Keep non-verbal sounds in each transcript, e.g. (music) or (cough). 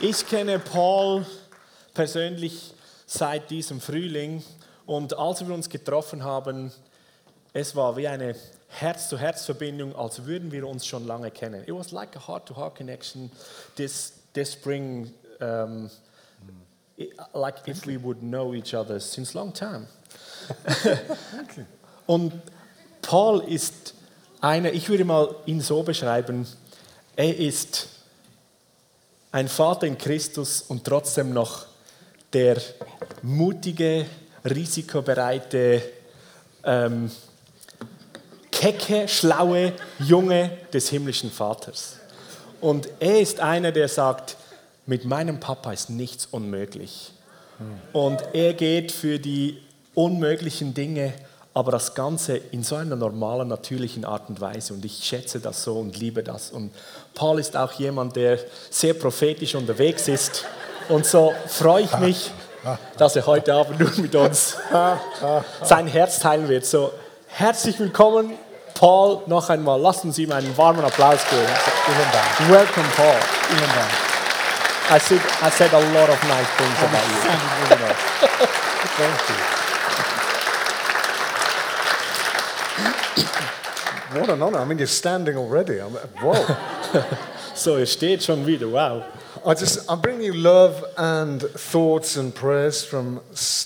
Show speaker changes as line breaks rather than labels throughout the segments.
Ich kenne Paul persönlich seit diesem Frühling und als wir uns getroffen haben, es war wie eine Herz-zu-Herz-Verbindung, als würden wir uns schon lange kennen. It was like a heart-to-heart connection this, this spring, um, it- like if we would know each other since long time. (laughs) Und Paul ist einer, ich würde mal ihn so beschreiben, er ist ein Vater in Christus und trotzdem noch der mutige, risikobereite, ähm, kecke, schlaue Junge des himmlischen Vaters. Und er ist einer, der sagt, mit meinem Papa ist nichts unmöglich. Und er geht für die unmöglichen Dinge, aber das Ganze in so einer normalen, natürlichen Art und Weise. Und ich schätze das so und liebe das. Und Paul ist auch jemand, der sehr prophetisch unterwegs ist. Und so freue ich mich, dass er heute Abend nun mit uns sein Herz teilen wird. So, herzlich willkommen, Paul, noch einmal. Lasst uns ihm einen warmen Applaus geben.
Vielen Dank.
Welcome, Paul.
Vielen Dank.
I said, I said a lot of nice things about you.
Thank you very much. Thank you. What an honor. I mean, you're standing already. I'm, whoa. (laughs)
So, er steht schon wieder. Wow.
I just, I'm bringing you love and thoughts and prayers from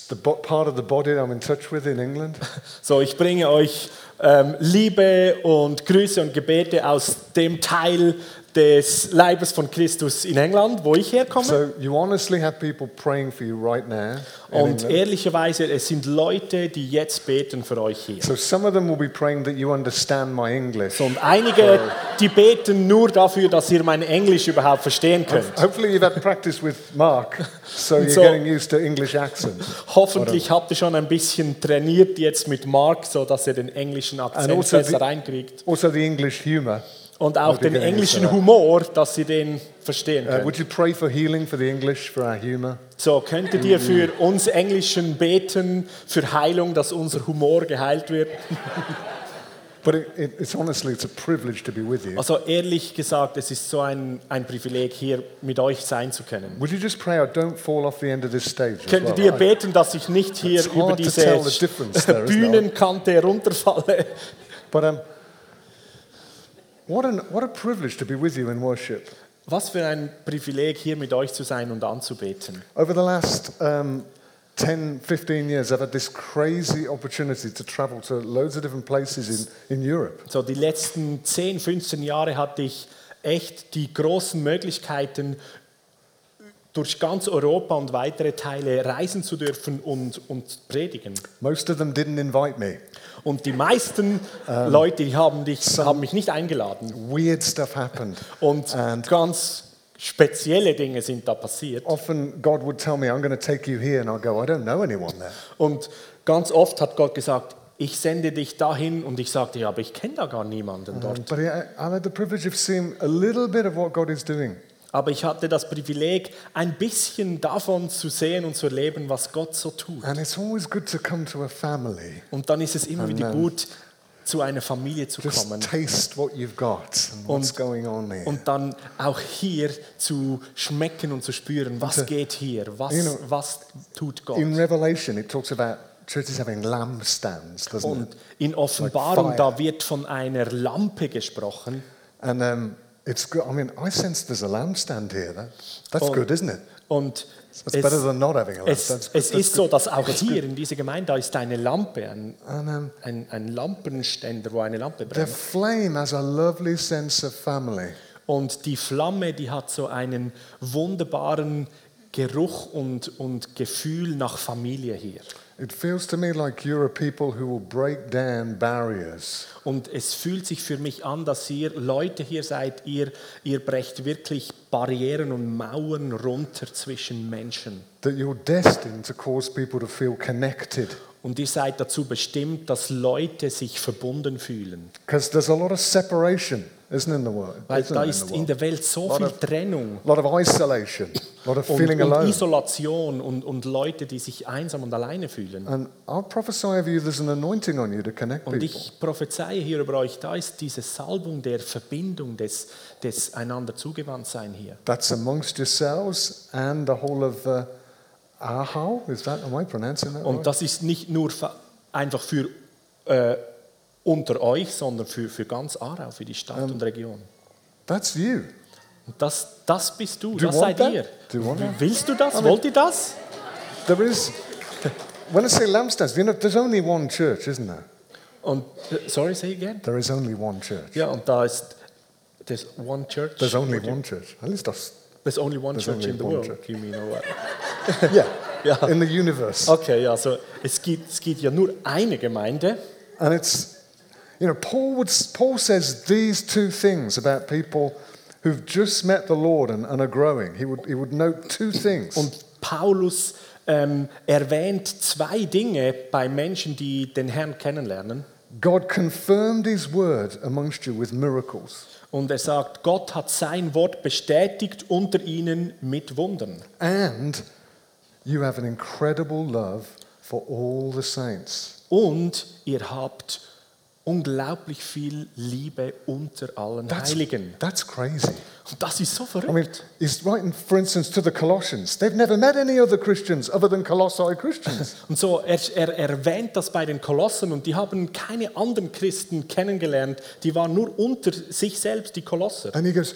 the part of the body I'm in touch with in England. (laughs)
So, ich bringe euch ähm, Liebe und Grüße und Gebete aus dem Teil des Leibes von Christus in England, wo ich herkomme.
So you honestly have people praying for you right now.
und ehrlicherweise, es sind Leute, die jetzt beten für euch hier.
So some of them will be praying that you understand my English.
Und einige, die beten nur dafür, dass ihr mein Englisch überhaupt verstehen könnt.
Hopefully you've had practice with Mark, so (laughs) you're
So-
getting used to English accent.
Hoffentlich habt ihr schon ein bisschen trainiert jetzt mit Mark, so dass ihr den englischen Akzent
also
besser
the-
reinkriegt.
Also the English humor.
Und auch den englischen. Humor, dass ihr den verstehen
Uh,
könnt.
would you pray for healing for the English, for our humor?
So, könntet ihr für uns Englischen beten, für Heilung, dass unser Humor geheilt wird? (laughs)
But it, it, it's honestly, it's a privilege to be with you.
Also ehrlich gesagt, es ist so ein, ein Privileg, hier mit euch sein zu können.
Would you just pray I don't fall off the end of this stage?
Könntet
well?
ihr beten, dass ich nicht hier über diese
there?
Bühnenkante runterfalle?
But um, what, an, what a privilege to be with you in worship.
Was für ein Privileg, hier mit euch zu sein und anzubeten.
Over the last um, 10, 15 years, I've had this crazy opportunity to travel to loads of different places in, in Europe.
So die letzten 10, 15 Jahre hatte ich echt die großen Möglichkeiten, durch ganz Europa und weitere Teile reisen zu dürfen und, und predigen.
Most of them didn't invite me.
Und die meisten Leute die haben, dich, haben mich nicht eingeladen.
Weird stuff happened.
Und
And
ganz spezielle Dinge sind da passiert.
often God would tell me, I'm going to take you here. And I'll go, I don't know anyone there.
Und ganz oft hat Gott gesagt, ich sende dich dahin und ich sagte, ja, aber ich kenne da gar niemanden dort.
But I I had the privilege of seeing a little bit of what God is doing.
Aber ich hatte das Privileg, ein bisschen davon zu sehen und zu erleben, was Gott so tut.
And it's always good to come to a family.
Und dann ist es immer wieder gut, zu einer Familie zu
Just
kommen
taste what you've got and what's
Und-
going on here.
und dann auch hier zu schmecken und zu spüren, was geht hier, was,
You know,
was tut Gott.
In Revelation, it talks about churches having lampstands, doesn't
Und
it?
in Offenbarung,
Like
da wird von einer Lampe gesprochen.
And um, it's good. I mean, I sense there's a lampstand here. That, that's
Oh.
good, isn't it?
Und
That's better
es,
than not having a
es,
lampstand. That's
es
good.
ist so, dass auch hier in dieser Gemeinde da ist eine Lampe, ein,
And um,
ein, ein Lampenständer, wo eine Lampe
the
brennt.
flame has a lovely sense of family.
Und die Flamme, die hat so einen wunderbaren Geruch und, und Gefühl nach Familie hier.
It feels to me like you're a people who will break down barriers.
Und es fühlt sich für mich an, dass ihr Leute hier seid, ihr, ihr brecht wirklich Barrieren und Mauern runter zwischen Menschen.
That you're destined to cause people to feel connected.
Und ihr seid dazu bestimmt, dass Leute sich verbunden fühlen.
Because there's a lot of separation, isn't in the world?
Weil da ist
the
in
world?
der Welt so
Lot
viel
of-
Trennung
A lot of isolation, a lot of
und,
feeling
und
alone.
Isolation und, und Leute, die sich einsam und alleine fühlen. Fühlen.
And I'll prophesy over you there's an anointing on you to connect
Und
people.
ich prophezeie hier über euch, da ist diese Salbung der Verbindung, des, des einander zugewandt sein hier.
That's amongst yourselves and the whole of uh, Ahau. Is that, am I pronouncing that
Und das ist nicht nur fa- einfach für äh, unter euch, sondern für, für ganz Aarau, für die Stadt und Region.
That's you.
Und das, das bist du,
Do you
das seid
that?
ihr.
Do you want that?
Willst du das?
mean-
Wollt ihr das?
There is, when I say lampstands, you know, there's only one church, isn't there?
Und, äh, sorry, say again?
There is only one church.
Ja, und da ist, there's one church.
There's only one church. At least that's,
There's only one
There's
church
only
in the world.
church.
You mean, or what? (laughs)
yeah, (laughs)
Ja.
in the universe.
Okay, also es gibt, es gibt ja nur eine Gemeinde.
And it's, you know, Paul, would, Paul says these two things about people who've just met the Lord and, and are growing. He would, he would note two things.
Und Paulus ähm, erwähnt zwei Dinge bei Menschen, die den Herrn kennenlernen.
God confirmed his word amongst you with miracles.
Und er sagt, Gott hat sein Wort bestätigt unter ihnen mit Wundern.
And you have an incredible love for all the saints.
Und ihr habt unglaublich viel Liebe unter allen
That's,
Heiligen.
that's crazy.
Und das ist so
I mean,
verrückt.
he's writing, for instance, to the Colossians. They've never met any other Christians other than Colossae Christians. (laughs)
Und so, er, er erwähnt das bei den Kolossen und die haben keine anderen Christen kennengelernt. Die waren nur unter sich selbst, die Kolosser.
and he goes,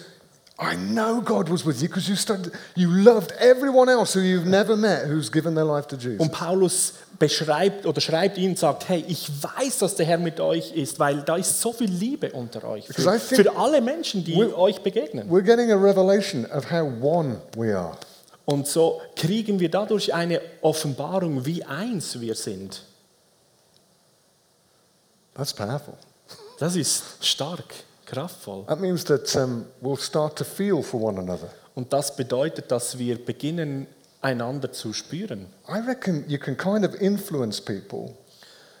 I know God was with you because you, started, you loved everyone else who you've never met who's given their life to Jesus.
Und Paulus beschreibt oder schreibt ihnen und sagt, hey, ich weiß, dass der Herr mit euch ist, weil da ist so viel Liebe unter euch. Für, für alle Menschen, die euch begegnen.
We're getting a revelation of how one we are.
Und so kriegen wir dadurch eine Offenbarung, wie eins wir sind.
That's powerful.
Das ist stark, kraftvoll.
That means that um, we'll start to feel for one another.
Und das bedeutet, dass wir beginnen, einander zu spüren.
I reckon you can kind of influence people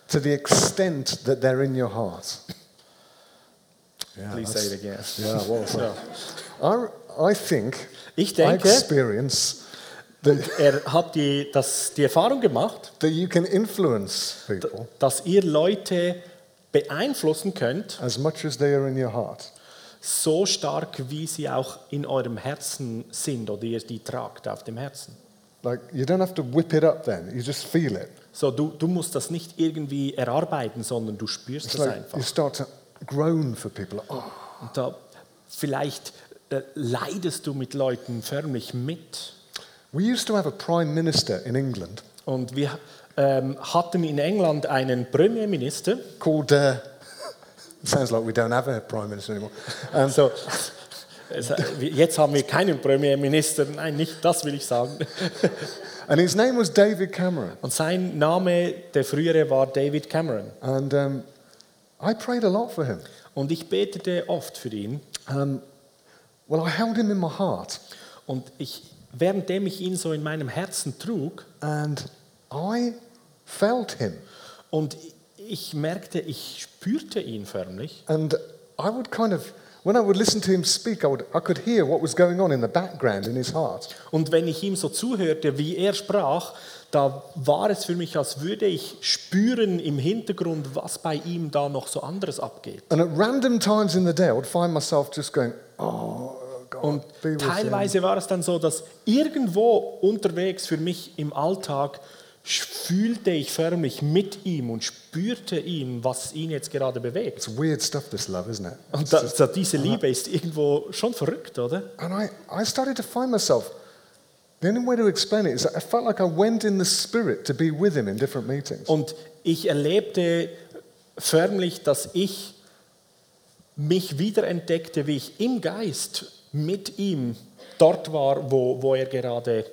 to the extent that they're in your heart. Yeah,
Please say it again. (laughs)
Yeah, said.
Ja.
I, I think
Ich
I
denke,
experience that,
er hat die, das, die Erfahrung gemacht,
that you can influence people
dass ihr Leute beeinflussen könnt,
as much as they are in your heart.
so stark, wie sie auch in eurem Herzen sind oder ihr die tragt auf dem Herzen.
Like you don't have to whip it up then, you just feel it.
So, du, du musst das nicht irgendwie erarbeiten, sondern du spürst
It's
es
like
einfach.
you start to groan for people. Oh,
Und da vielleicht äh, leidest du mit Leuten förmlich mit.
we used to have a prime minister in England
Und wir ähm, hatten in England einen Premierminister,
called. Uh, (laughs) sounds like we don't have a prime minister anymore. Um,
es- jetzt haben wir keinen Premierminister, nein, nicht das will ich sagen. (laughs)
and his name was David Cameron.
Und sein Name, der frühere, war David Cameron.
And um, I prayed a lot for him.
Und ich betete oft für ihn.
Um, well, I held him in my heart,
Und ich, währenddem ich ihn so in meinem Herzen trug,
and I felt him.
und ich merkte, ich spürte ihn förmlich.
And I would kind of, when I would listen to him speak, I, would, I could hear what was going on in the background in his heart.
Und wenn ich ihm so zuhörte, wie er sprach, da war es für mich, als würde ich spüren im Hintergrund, was bei ihm da noch so anderes abgeht.
And at random times in the day, I would find myself just going, oh, God,
Und teilweise war es dann so, dass irgendwo unterwegs für mich im Alltag fühlte ich förmlich mit ihm und spürte ihn, was ihn jetzt gerade bewegt.
It's weird stuff, this love, isn't it?
Und da, so diese Liebe ist irgendwo schon verrückt, oder?
And I, I started to find myself, the only way to explain it is that I felt like I went in the spirit to be with him in different meetings.
Und ich erlebte förmlich, dass ich mich wiederentdeckte, wie ich im Geist mit ihm dort war, wo, wo er gerade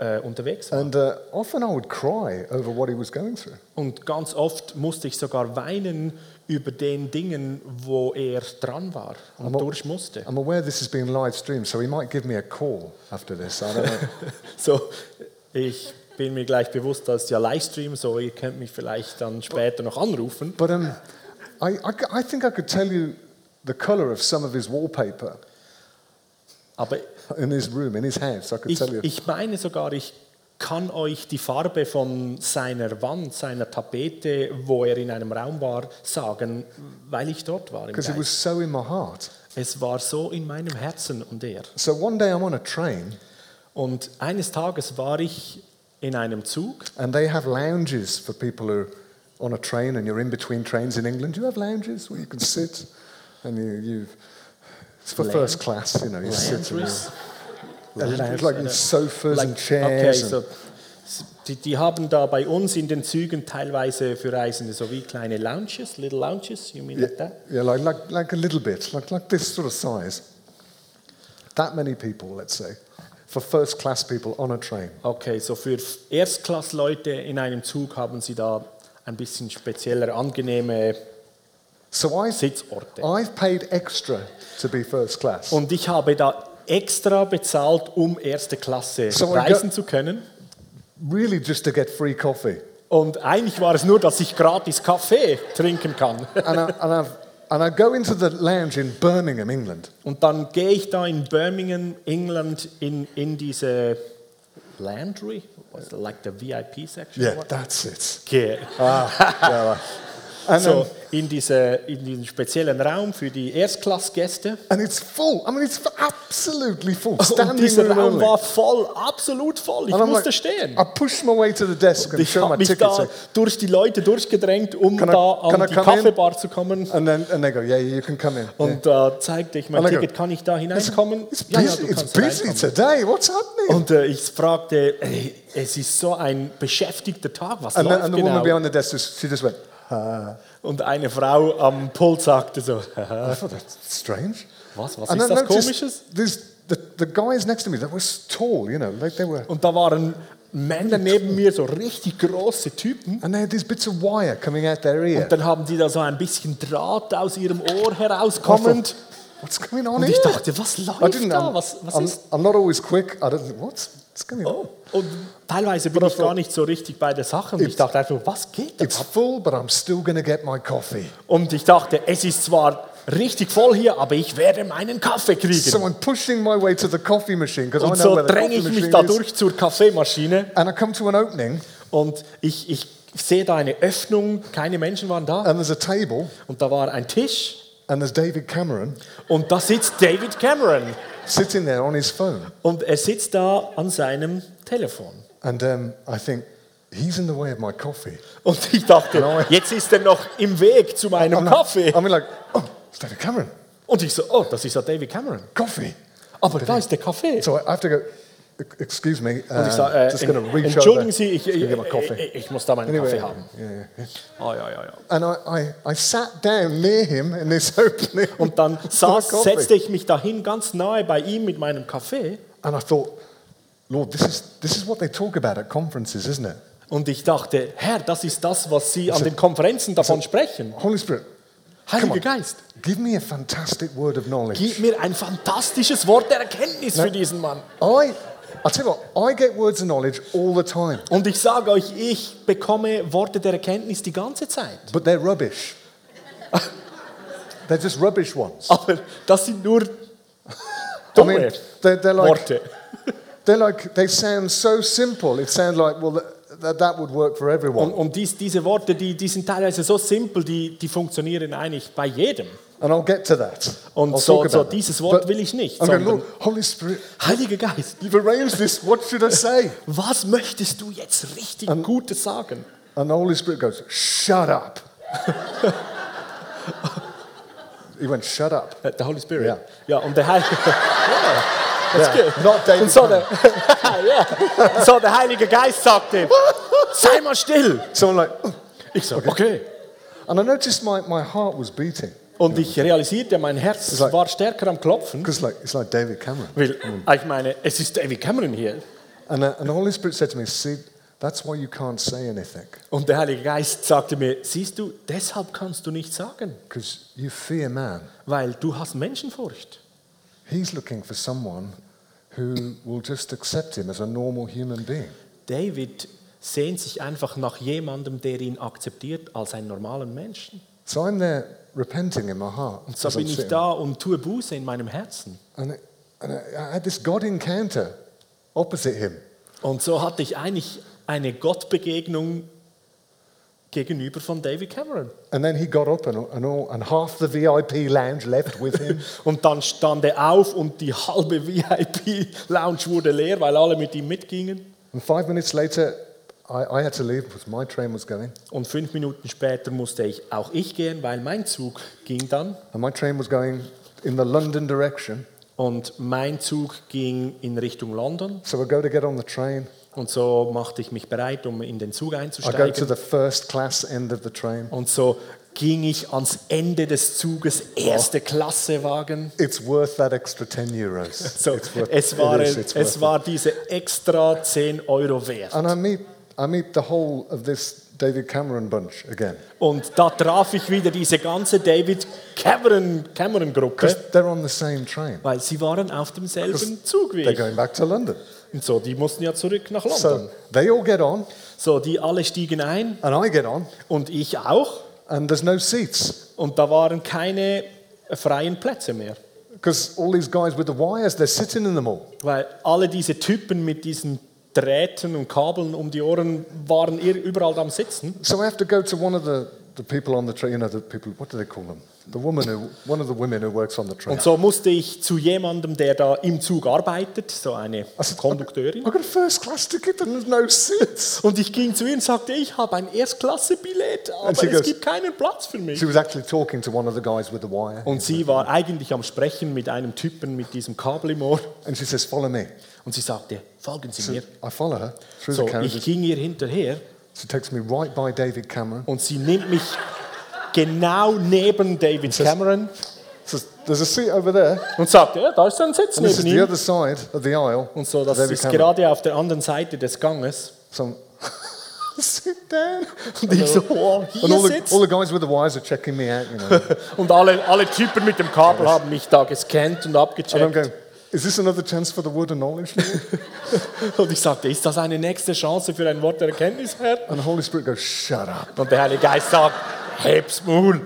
äh, unterwegs war.
And uh, often I would cry over what he was going through.
Und ganz oft musste ich sogar weinen über den Dingen, wo er dran war und
Aber-
durch musste.
I'm aware this is being live streamed, so he might give me a call after this. I don't know. (laughs)
So, ich bin mir gleich bewusst, dass ja Livestream, so ihr könnt mich vielleicht dann später noch anrufen.
but um, I, I, I think I could tell you the color of some of his wallpaper
Aber
in his room, in his house. I could
ich,
tell you.
ich meine sogar, ich kann euch die Farbe von seiner Wand, seiner Tapete, wo er in einem Raum war, sagen, weil ich dort war.
Because it was so in my heart.
Es war so in meinem Herzen und er.
So one day I'm on a train
Und eines Tages war ich in einem Zug
and they have lounges for people who are on a train and you're in between trains in England. Do you have lounges where you can sit and you, you it's for
Lounge?
first class, you know, you sit and
Landries.
a lounge,
Landries
like sofas and
okay,
chairs.
so,
and,
die, die haben da bei uns in den Zügen teilweise für Reisende so wie kleine Lounges, little lounges, you mean
yeah,
like that?
yeah, like, like, like a little bit, like, like this sort of size. That many people, let's say, for first class people on a train.
Okay, so für Erstklassleute in einem Zug haben sie da ein bisschen spezieller, angenehme
So I,
Sitzorte.
I've paid extra to be first class.
Und ich habe da extra bezahlt, um erste Klasse
So
reisen zu können.
Really just to get free coffee.
Und eigentlich war es nur, dass ich gratis Kaffee trinken kann.
and, I, and, and I go into the lounge in Birmingham, England.
Und dann gehe ich da in Birmingham, England, in, in diese Landry, was like the VIP section.
Yeah, that's it.
Okay.
Yeah, and,
So in, diese, in diesen speziellen Raum für die Erstklassgäste.
and it's full. I mean, it's absolutely full.
Und
Standing
dieser
room
Raum
only.
war voll, absolut voll. Ich
And
musste
like,
stehen.
I pushed my way to the desk and
Ich habe
my
mich
ticket.
da
say-
durch die Leute durchgedrängt, um
Can I-
da
can
an
I
die
come in?
Kaffeebar zu kommen.
And then and they go, yeah, you can come in. Yeah.
Und da zeigte ich mein
And I go,
Ticket, kann ich da hineinkommen?
It's
Ja, ja,
busy,
du
it's busy today. What's happening?
Und äh, ich fragte, ey, es ist so ein beschäftigter Tag, was
and, then,
läuft
and the woman
genau?
behind the desk, she just went. (laughs)
Und eine Frau am Pult sagte so, (laughs)
I thought that's strange.
was, was
and
ist das Komisches?
these, the, the guys next to me, they were tall, you know, like they were.
Und da waren Männer neben mir, so richtig große Typen.
And they had these bits of wire coming out their ear.
Und dann haben die da so ein bisschen Draht aus ihrem Ohr herauskommend.
What's going on
Und
here?
ich dachte, was läuft da?
I'm,
Was, was
I'm,
ist?
I'm not always quick. I don't think, what's, on?
Oh. Und teilweise bin
But
ich gar nicht so richtig bei der Sache. Und ich dachte einfach, was geht da?
It's full, but I'm still to get my coffee.
Und ich dachte, es ist zwar richtig voll hier, aber ich werde meinen Kaffee kriegen.
So I'm pushing my way to the coffee machine
Und so dränge ich mich
machine
da
is.
durch zur Kaffeemaschine
And I come to an opening,
und ich, ich sehe da eine Öffnung, keine Menschen waren da.
and there's a table,
Und da war ein Tisch
and there's David Cameron
und da sitzt David Cameron.
sitting there on his phone.
Und er sitzt da an seinem Telefon.
And um, I think, he's in the way of my coffee.
Und ich dachte, jetzt ist er noch im Weg zu meinem
I'm,
Kaffee.
I mean, like, oh, it's David Cameron.
Und ich so, oh, das ist ja David Cameron.
Coffee.
Aber da ist der Kaffee.
So I have to go, excuse me, uh,
Und ich sage, äh,
just going to
en-
reach
entschuldigen
over.
Sie, ich, ich,
gonna get my coffee.
ich, ich muss da meinen
Anyway,
Kaffee haben.
yeah, yeah.
Oh, ja, ja, ja.
And I, I, I sat down near him in this (laughs) opening.
Und dann saß, setzte ich mich dahin ganz nahe bei ihm mit meinem Kaffee.
And I thought, Lord, this is, this is what they talk about at conferences, isn't it?
Und ich dachte, Herr, das ist das, was Sie an den Konferenzen davon sprechen.
Holy Spirit,
Heiliger. Geist,
give me a fantastic word of knowledge.
gib mir ein fantastisches Wort der Erkenntnis für diesen Mann.
I, I tell you what, I get words of knowledge all the time,
Und ich sage euch, ich bekomme Worte der Erkenntnis die ganze Zeit.
but they're rubbish. they're just rubbish ones.
Aber das sind nur (laughs)
I
dumme
mean, they're, they're like,
Worte. (laughs)
they're like, they sound so simple. It sounds like, well, that, that would work for everyone.
Und, und dies, diese Worte, die, die sind teilweise so simpel, die, die funktionieren eigentlich bei jedem.
And I'll get to that.
Und
I'll
so,
talk
so dieses Wort
But
will ich nicht, sondern
Lord, Holy Spirit,
Heiliger Geist,
you've arranged this. What should I say?
was möchtest du jetzt richtig Gutes sagen?
And the Holy Spirit goes, shut up. he went, shut up.
The Holy Spirit.
Yeah.
Ja, und der Heilige. (laughs) ja, that's
Yeah,
good.
not David
Und so der, ja. (laughs) so der Heilige Geist sagte, sei mal still.
So I'm like.
Ich so, okay.
and I noticed my, my heart was beating.
Und ich realisierte, mein Herz
like-
war stärker am Klopfen,
like, it's like David Cameron.
weil ich meine, es ist David Cameron hier.
And, uh, and the Holy Spirit said to me, see, that's why you can't say anything.
Und der Heilige Geist sagte mir, siehst du, deshalb kannst du nichts sagen,
Because you fear man.
weil du hast Menschenfurcht.
He's looking for someone who will just accept him as a normal human being.
David sehnt sich einfach nach jemandem, der ihn akzeptiert als einen normalen Menschen.
So I'm there repenting in my heart.
Und so bin ich da und tue Buße in meinem Herzen.
And, it, and I I had this God encounter opposite him.
Und so hatte ich eigentlich eine Gottbegegnung gegenüber von David Cameron.
And then he got up, and, and, all, and half the VIP lounge left with him. (laughs)
Und dann stand er auf und die halbe VIP-Lounge (laughs) wurde leer, weil alle mit ihm mitgingen.
and five minutes later, I, I had to leave because my train was going.
Und fünf Minuten später musste ich auch ich gehen, weil mein Zug ging dann.
And my train was going in the London direction.
Und mein Zug ging in Richtung London.
So I go to get on the train.
Und so machte ich mich bereit, um in den Zug
I go to
einzusteigen.
the first class end of the train.
Und so ging ich ans Ende des Zuges, erste Klasse Wagen.
It's worth that extra 10 euros.
So,
it's worth,
es, war,
it is,
es war diese extra 10 Euro wert.
And I meet, I meet the whole of this David Cameron bunch again.
Und da traf ich wieder diese ganze David Cameron, Cameron Gruppe,
Because they're on the same train.
weil sie waren auf demselben Zug wie
They're
ich.
going back to London.
Und so, die mussten ja zurück nach London.
So they all get on,
So, die alle stiegen ein
and I get on,
und ich auch.
and there's no seats.
Und da waren keine freien Plätze mehr.
Because all these guys with the wires, they're sitting in them all.
Weil alle diese Typen mit diesen Drähten und Kabeln um die Ohren waren überall am Sitzen.
So I have to go to one of the, the people on the train, you know, the people, what do they call them? The woman who, one of the women who works on the train.
Und so musste ich zu jemandem, der da im Zug arbeitet, so eine
I said,
Kondukteurin.
I've got a first class ticket and there's no seats.
Und ich ging zu ihr und sagte, ich habe ein Erstklasse-Billett, aber es
goes-
gibt keinen Platz für mich.
She was actually talking to one of the guys with the wire.
Und sie war eigentlich am Sprechen mit einem Typen mit diesem Kabel im Ohr.
And she says, Follow me.
Und sie sagte, folgen Sie mir.
I follow her through
So,
the
ich ging ihr hinterher
She takes me right by David Cameron.
und sie nimmt mich genau neben David Cameron
Says, There's a seat over there.
und sagte, ja, da ist ein Sitz
And this is
neben
the
ihm.
other side of the aisle.
Und so, das
David
ist
Cameron.
gerade auf der anderen Seite des Ganges.
So, (laughs) sit down.
Und ich so, oh,
And
hier
all the,
sitzt.
all the guys with the wires are checking me out, you know. (laughs)
Und alle, alle Typen mit dem Kabel haben mich da gescannt und
and I'm
abgecheckt.
going, is this another chance for the word of knowledge? Lord?" (laughs)
Und ich sagte, ist das eine nächste Chance für ein Wort der Erkenntnis, Herr?
and the Holy Spirit goes, shut up.
Und der Heilige Geist sagt, heb's Maul.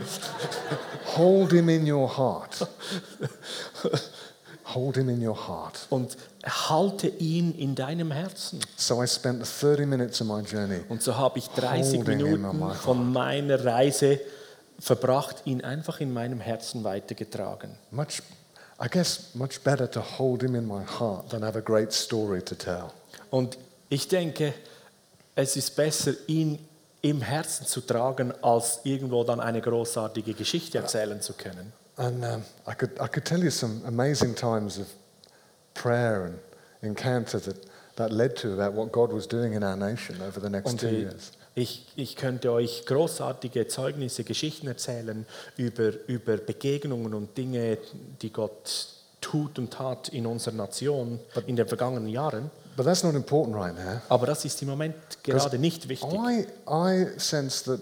Hold him in your heart. Hold him in your heart.
Und halte ihn in deinem Herzen.
So I spent 30 minutes of my journey
Und so habe ich 30
Holding him in
Minuten von meiner Reise verbracht, ihn einfach in meinem Herzen weitergetragen.
much, I guess, much better to hold him in my heart than have a great story to tell.
Und ich denke, es ist besser, ihn im Herzen zu tragen, als irgendwo dann eine großartige Geschichte erzählen zu können.
And um, I, could, I could tell you some amazing times of prayer and encounter that, that led to about what God was doing in our nation over the next
Und
two years.
Ich, ich könnte euch großartige Zeugnisse, Geschichten erzählen über, über Begegnungen und Dinge, die Gott tut und tat in unserer Nation in den vergangenen Jahren.
But that's not important right now.
Aber das ist im Moment gerade nicht wichtig,
I, I sense that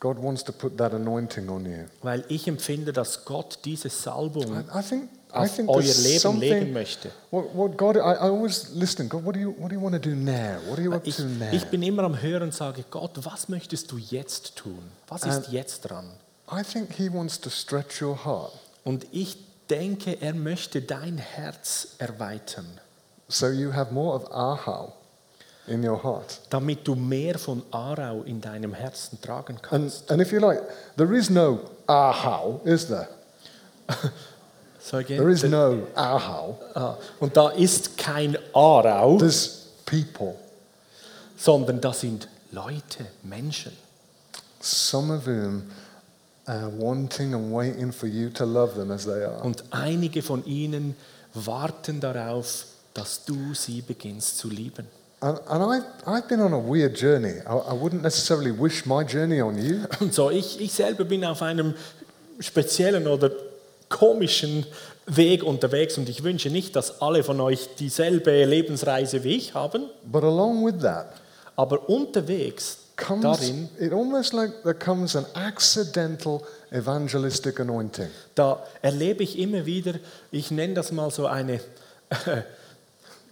God wants to put that anointing on you.
weil ich empfinde, dass Gott diese Salbung
I, I think,
auf euer Leben legen möchte.
What, what God, I, I always listen. God, what do you, what do you want to do now? What are you up
Ich,
to now?
ich bin immer am Hören und sage, Gott, was möchtest du jetzt tun? Was ist jetzt dran?
I think He wants to stretch your heart
Und ich denke, er möchte dein Herz erweitern,
so you have more of Ahau in your heart.
damit du mehr von Arau in deinem Herzen tragen
And,
kannst.
and if you like, there is no Ahau, is there? (laughs)
So again,
There is no Ahau.
Ah, Und da ist kein Arau,
There's people.
sondern das sind Leute, Menschen.
Some of whom are wanting and waiting for you to love them as they are.
Und einige von ihnen warten darauf, dass du sie beginnst zu lieben.
And, and I've, I've been on a weird journey. I, I wouldn't necessarily wish my journey on you,
Und so, ich, ich selber bin auf einem speziellen oder komischen Weg unterwegs und ich wünsche nicht, dass alle von euch dieselbe Lebensreise wie ich haben,
but along with that
aber unterwegs
comes,
darin,
it almost like there comes an accidental evangelistic anointing.
da erlebe ich immer wieder, ich nenne das mal so eine (laughs)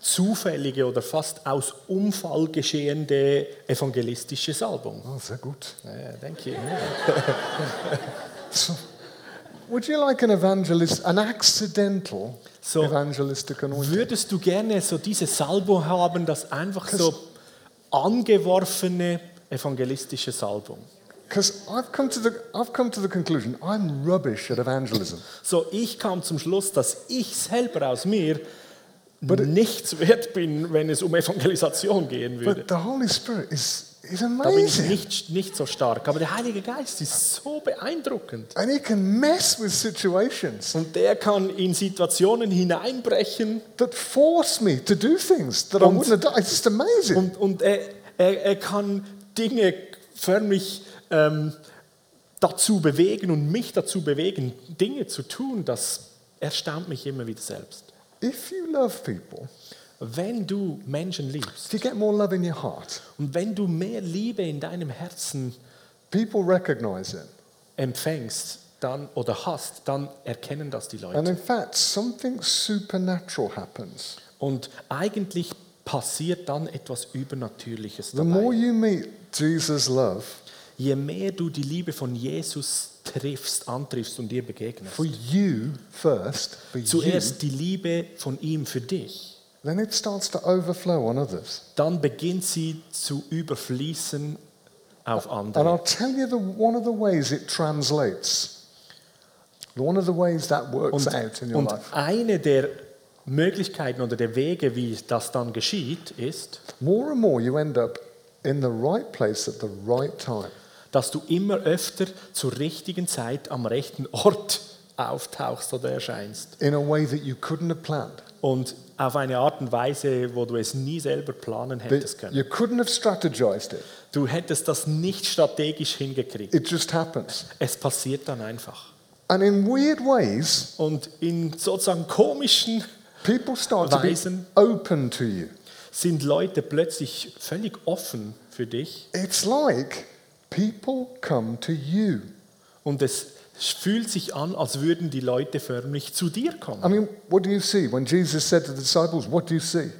zufällige oder fast aus Unfall geschehende evangelistische Salbung.
Oh, sehr gut.
Ja, denke ich. (laughs) (laughs)
So, Would you like an evangelist, an accidental
So,
evangelistic anointing?
Würdest du gerne so diese Salbung haben, das einfach so angeworfene evangelistische Salbung?
Because I've come to the I've come to the conclusion I'm rubbish at evangelism.
So, ich kam zum Schluss, dass ich selber aus mir nichts wert bin, wenn es um Evangelisation gehen würde.
But the Holy Spirit is is
Da bin ich nicht, nicht so stark. Aber der Heilige Geist ist so beeindruckend.
And he can mess with situations
Und der kann in Situationen hineinbrechen
that force me to do things that I
Und-
wouldn't have done. It's just amazing.
und, und er, er, er kann Dinge förmlich ähm, dazu bewegen und mich dazu bewegen, Dinge zu tun. Das erstaunt mich immer wieder selbst.
If you love people,
Wenn du Menschen liebst
if you get more love in your heart,
und wenn du mehr Liebe in deinem Herzen
people recognize it.
empfängst dann, oder hast, dann erkennen das die Leute.
And in fact, something supernatural happens.
Und eigentlich passiert dann etwas Übernatürliches
The more
dabei.
you meet Jesus' love
Je mehr du die Liebe von Jesus triffst, antriffst und dir begegnest,
for you first, for you,
zuerst die Liebe von ihm für dich,
then it starts to overflow on others.
dann beginnt sie zu überfließen auf
And
andere.
I'll tell you the, one of the ways it translates, one of the ways that works
Und,
out in your
und
life.
eine der Möglichkeiten oder der Wege, wie das dann geschieht, ist,
More and more, you end up in the right place at the right time.
dass du immer öfter zur richtigen Zeit am rechten Ort (laughs) auftauchst oder erscheinst.
in a way that you couldn't have planned.
Und auf eine Art und Weise, wo du es nie selber planen hättest können.
you couldn't have strategized it.
Du hättest das nicht strategisch hingekriegt.
It just happens.
Es passiert dann einfach.
And in weird ways,
Und in sozusagen komischen
people start to be
Weisen.
open to you.
sind Leute plötzlich völlig offen für dich
It's like people come to you.
und es fühlt sich an, als würden die Leute förmlich zu dir
I
kommen.
mean, what do you see? When Jesus said to the disciples, What do you see?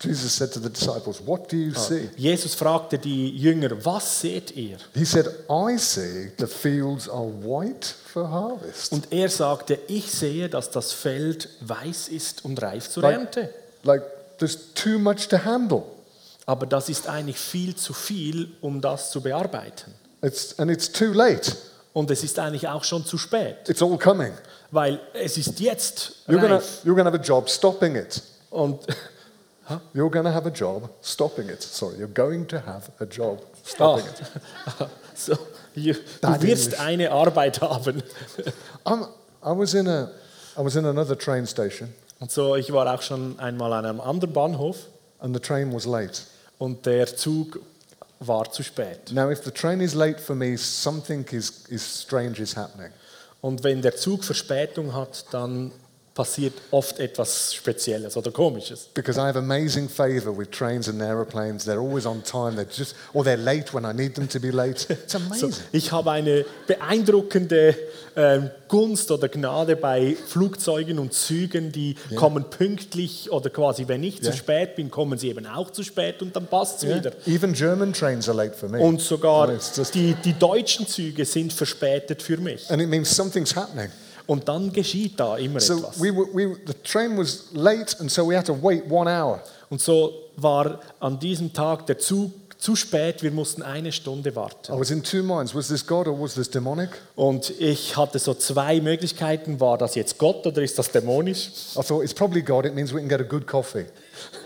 Jesus said to the disciples, What do you see?
Jesus fragte die Jünger, was seht ihr?
He said, I see the fields are white for harvest.
Und er sagte, ich sehe, dass das Feld weiß ist und reif zur Ernte.
Like there's too much to handle.
Aber das ist eigentlich viel zu viel, um das zu bearbeiten.
It's, and it's too late.
Und es ist eigentlich auch schon zu spät,
It's all coming.
weil es ist jetzt
You're
reif.
you're gonna have a job stopping it.
Und
You're to have a job stopping it. Sorry, you're going to have a job stopping
Ah.
it. (laughs)
so, you,
Bad
du wirst
English.
eine Arbeit haben.
I'm, I, was in a, I was in another train station
Und so, ich war auch schon einmal an einem anderen Bahnhof
and the train was late.
und der Zug war zu spät.
Now, if the train is late for me, something is, is strange is happening.
Und wenn der Zug Verspätung hat, dann passiert oft etwas Spezielles oder Komisches.
Because I have amazing favor with trains and aeroplanes. They're always on time. They're just, or they're late when I need them to be late. It's (laughs)
So,
amazing.
ich habe eine beeindruckende ähm, Gunst oder Gnade bei Flugzeugen und Zügen, die kommen pünktlich oder quasi, wenn ich
Ja.
zu spät bin, kommen sie eben auch zu spät und dann passt es
Yeah.
wieder.
Even German trains are late for me.
Und sogar
It's just-
die, die deutschen Züge sind verspätet für mich.
and it means something's happening.
Und dann geschieht da immer
So
etwas.
we were, we, the train was late, and so we had to wait one hour.
Und so war an diesem Tag der Zug zu spät, wir mussten eine Stunde warten.
I was in two minds. Was this God or was this demonic?
Und ich hatte so zwei Möglichkeiten, war das jetzt Gott oder ist das dämonisch?
I thought it's probably God. It means we can get a good coffee.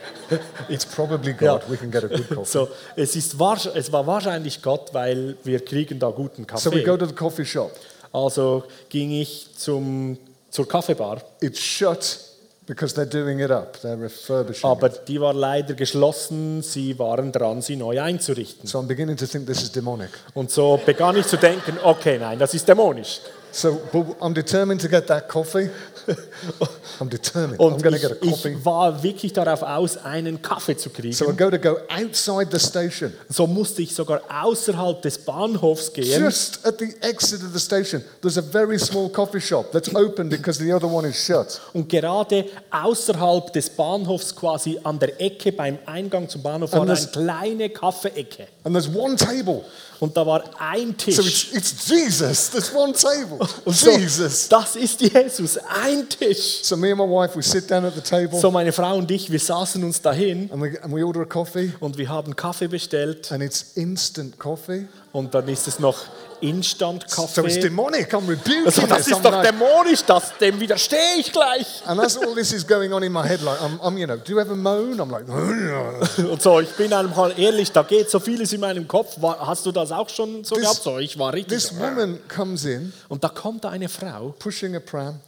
(laughs) it's probably God.
Ja.
We can get a good coffee.
So, es, ist, es war wahrscheinlich Gott, weil wir kriegen da guten
So we go
Kaffee.
to the coffee shop.
Also ging ich zum, zur Kaffeebar,
It's shut because they're doing it up. They're refurbishing
aber die war leider geschlossen, sie waren dran, sie neu einzurichten.
So I'm beginning to think this is demonic.
Und so begann ich zu denken, okay, nein, das ist dämonisch.
So but I'm determined to get that coffee. (laughs) I'm determined. I'm going to get a coffee.
ich war wirklich darauf aus, einen Kaffee zu kriegen.
So I go to go outside the station.
So musste ich sogar außerhalb des Bahnhofs gehen.
Just at the exit of the station, there's a very small coffee shop that's open because the other one is shut.
Und gerade außerhalb des Bahnhofs, quasi an der Ecke beim Eingang zum Bahnhof, war
Und
eine kleine Kaffeeecke.
And there's one table.
Und da war ein
So
Tisch.
it's, it's Jesus. There's one table. (laughs)
Und so,
Jesus.
das ist Jesus, ein Tisch.
So me and my wife, we sit down at the table
So meine Frau und ich, wir saßen uns dahin
and we, and we order a coffee,
und wir haben Kaffee bestellt
and it's instant coffee.
und dann ist es noch Instant
So it's demonic. I'm rebuking
Also, das ist
I'm
doch
like-
dämonisch, das, dem widerstehe ich gleich.
and as all this is going on in my head, like I'm, I'm, you know, do you ever moan? I'm like, (laughs)
Und so, ich bin einfach ehrlich, da geht so vieles in meinem Kopf. Hast du das auch schon so
This-
gehabt? So, ich war richtig.
this woman comes in
Und da kommt eine Frau
pushing a pram,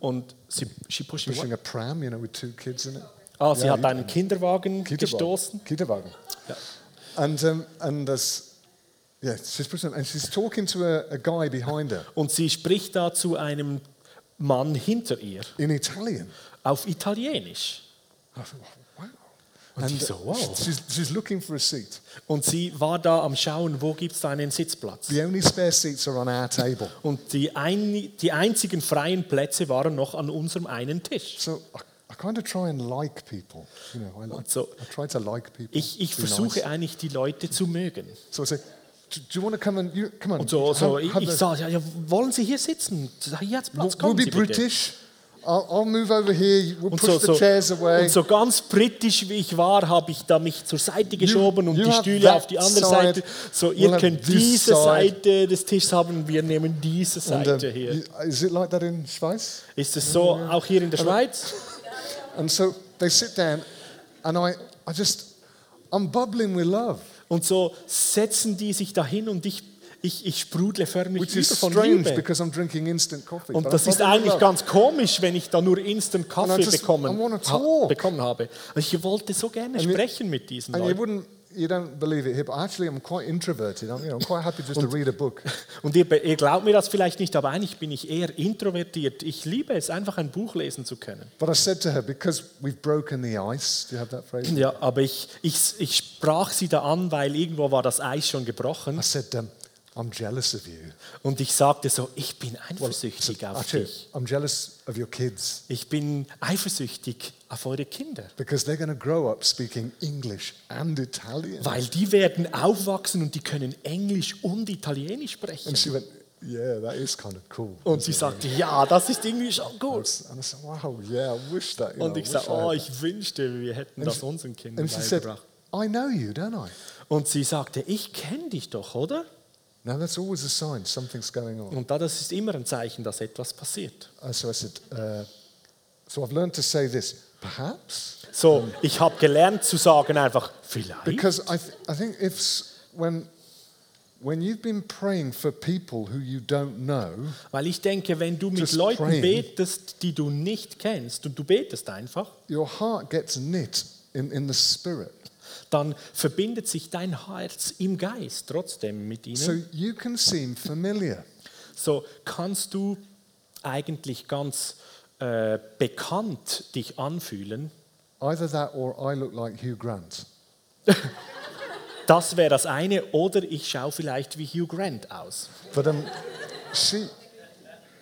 und sie, she pushing
pushing a pram, you know, with two kids in it.
Ah, sie
Ja,
hat einen Kinderwagen gestoßen.
Kinderwagen.
Ja.
And um, and this,
Und sie spricht da zu einem Mann hinter ihr
in Italian.
auf Italienisch. Und so, wow.
She's, she's looking for a seat.
Und sie war da am Schauen, wo gibt es da einen Sitzplatz.
The only spare seats are on our table.
Und die, ein, die einzigen freien Plätze waren noch an unserem einen Tisch.
So I, I kind of try and like people. You know, I, like,
so-
I try to like people.
Ich, ich
be nice.
versuche eigentlich, die Leute zu mögen.
So I say, do, do you want to come and you come on?
Und so, so
have-
ich,
have
ich sage, ja, ja, wollen Sie hier sitzen? Hier hat's Platz,
we'll, we'll
kommen
be
Sie bitte.
British. I'll, I'll move over here. We'll
Und
push
so,
the
so,
chairs away.
und so ganz britisch wie ich war, habe ich da mich zur Seite geschoben und
you
die Stühle auf die andere
side,
Seite. So, ihr
we'll have
könnt diese
side.
Seite des Tisches haben, wir nehmen diese
And,
Seite
um,
hier.
you- is it like that in Schweiz?
Ist es so auch hier in der Schweiz?
And so they sit down, and I, I just, I'm bubbling with love,
Und so setzen die sich dahin und ich, ich, ich sprudle förmlich
which
über von Liebe.
coffee.
Und das ist eigentlich ganz komisch, wenn ich da nur Instant
And
Kaffee bekommen, ha, bekommen habe. Ich wollte so gerne
you-
sprechen mit diesen
And you
Leuten.
You don't believe it here, but actually I'm quite introverted. I'm, you know, I'm quite happy just to read a book. (laughs)
Und ihr, ihr glaubt mir das vielleicht nicht, aber eigentlich bin ich eher introvertiert. Ich liebe es, einfach ein Buch lesen zu können.
But I said to her, because we've broken the ice, do you have that phrase?
Ja, aber ich, ich, ich sprach sie da an, weil irgendwo war das Eis schon gebrochen.
I said, um, I'm jealous of you.
Und ich sagte so, ich bin eifersüchtig auf
Actually,
dich.
I'm jealous of your kids
Ich bin eifersüchtig auf eure Kinder.
because they're going to grow up speaking English and Italian.
Weil die werden aufwachsen und die können Englisch und Italienisch sprechen.
And she went, yeah, that is kind of cool.
Und sie sagte, ja, das ist irgendwie schon gut.
And I said, wow, yeah, I wish that. You
Und
I
ich sagte, oh,
that."
ich wünschte, wir hätten
And
das
she-
unseren Kindern beigebracht.
I know you, don't I?
Und sie sagte, ich kenne dich doch, oder?
Now that's always a sign something's going on.
Und da, das ist immer ein Zeichen, dass etwas passiert.
So I said, uh, so I've learned to say this, perhaps,
So, ich habe gelernt zu sagen einfach, vielleicht.
because I, th- I think if when when you've been praying for people who you don't know,
Weil ich denke, wenn du mit Leuten
praying.
betest, die du nicht kennst, und du betest einfach,
your heart gets knit in, in the spirit.
dann verbindet sich dein Herz im Geist trotzdem mit
So
ihnen.
you can seem familiar.
So kannst du eigentlich ganz äh, bekannt dich anfühlen.
Either that or I look like Hugh Grant.
Das wäre das eine. Oder ich schaue vielleicht wie Hugh Grant aus.
But um, she,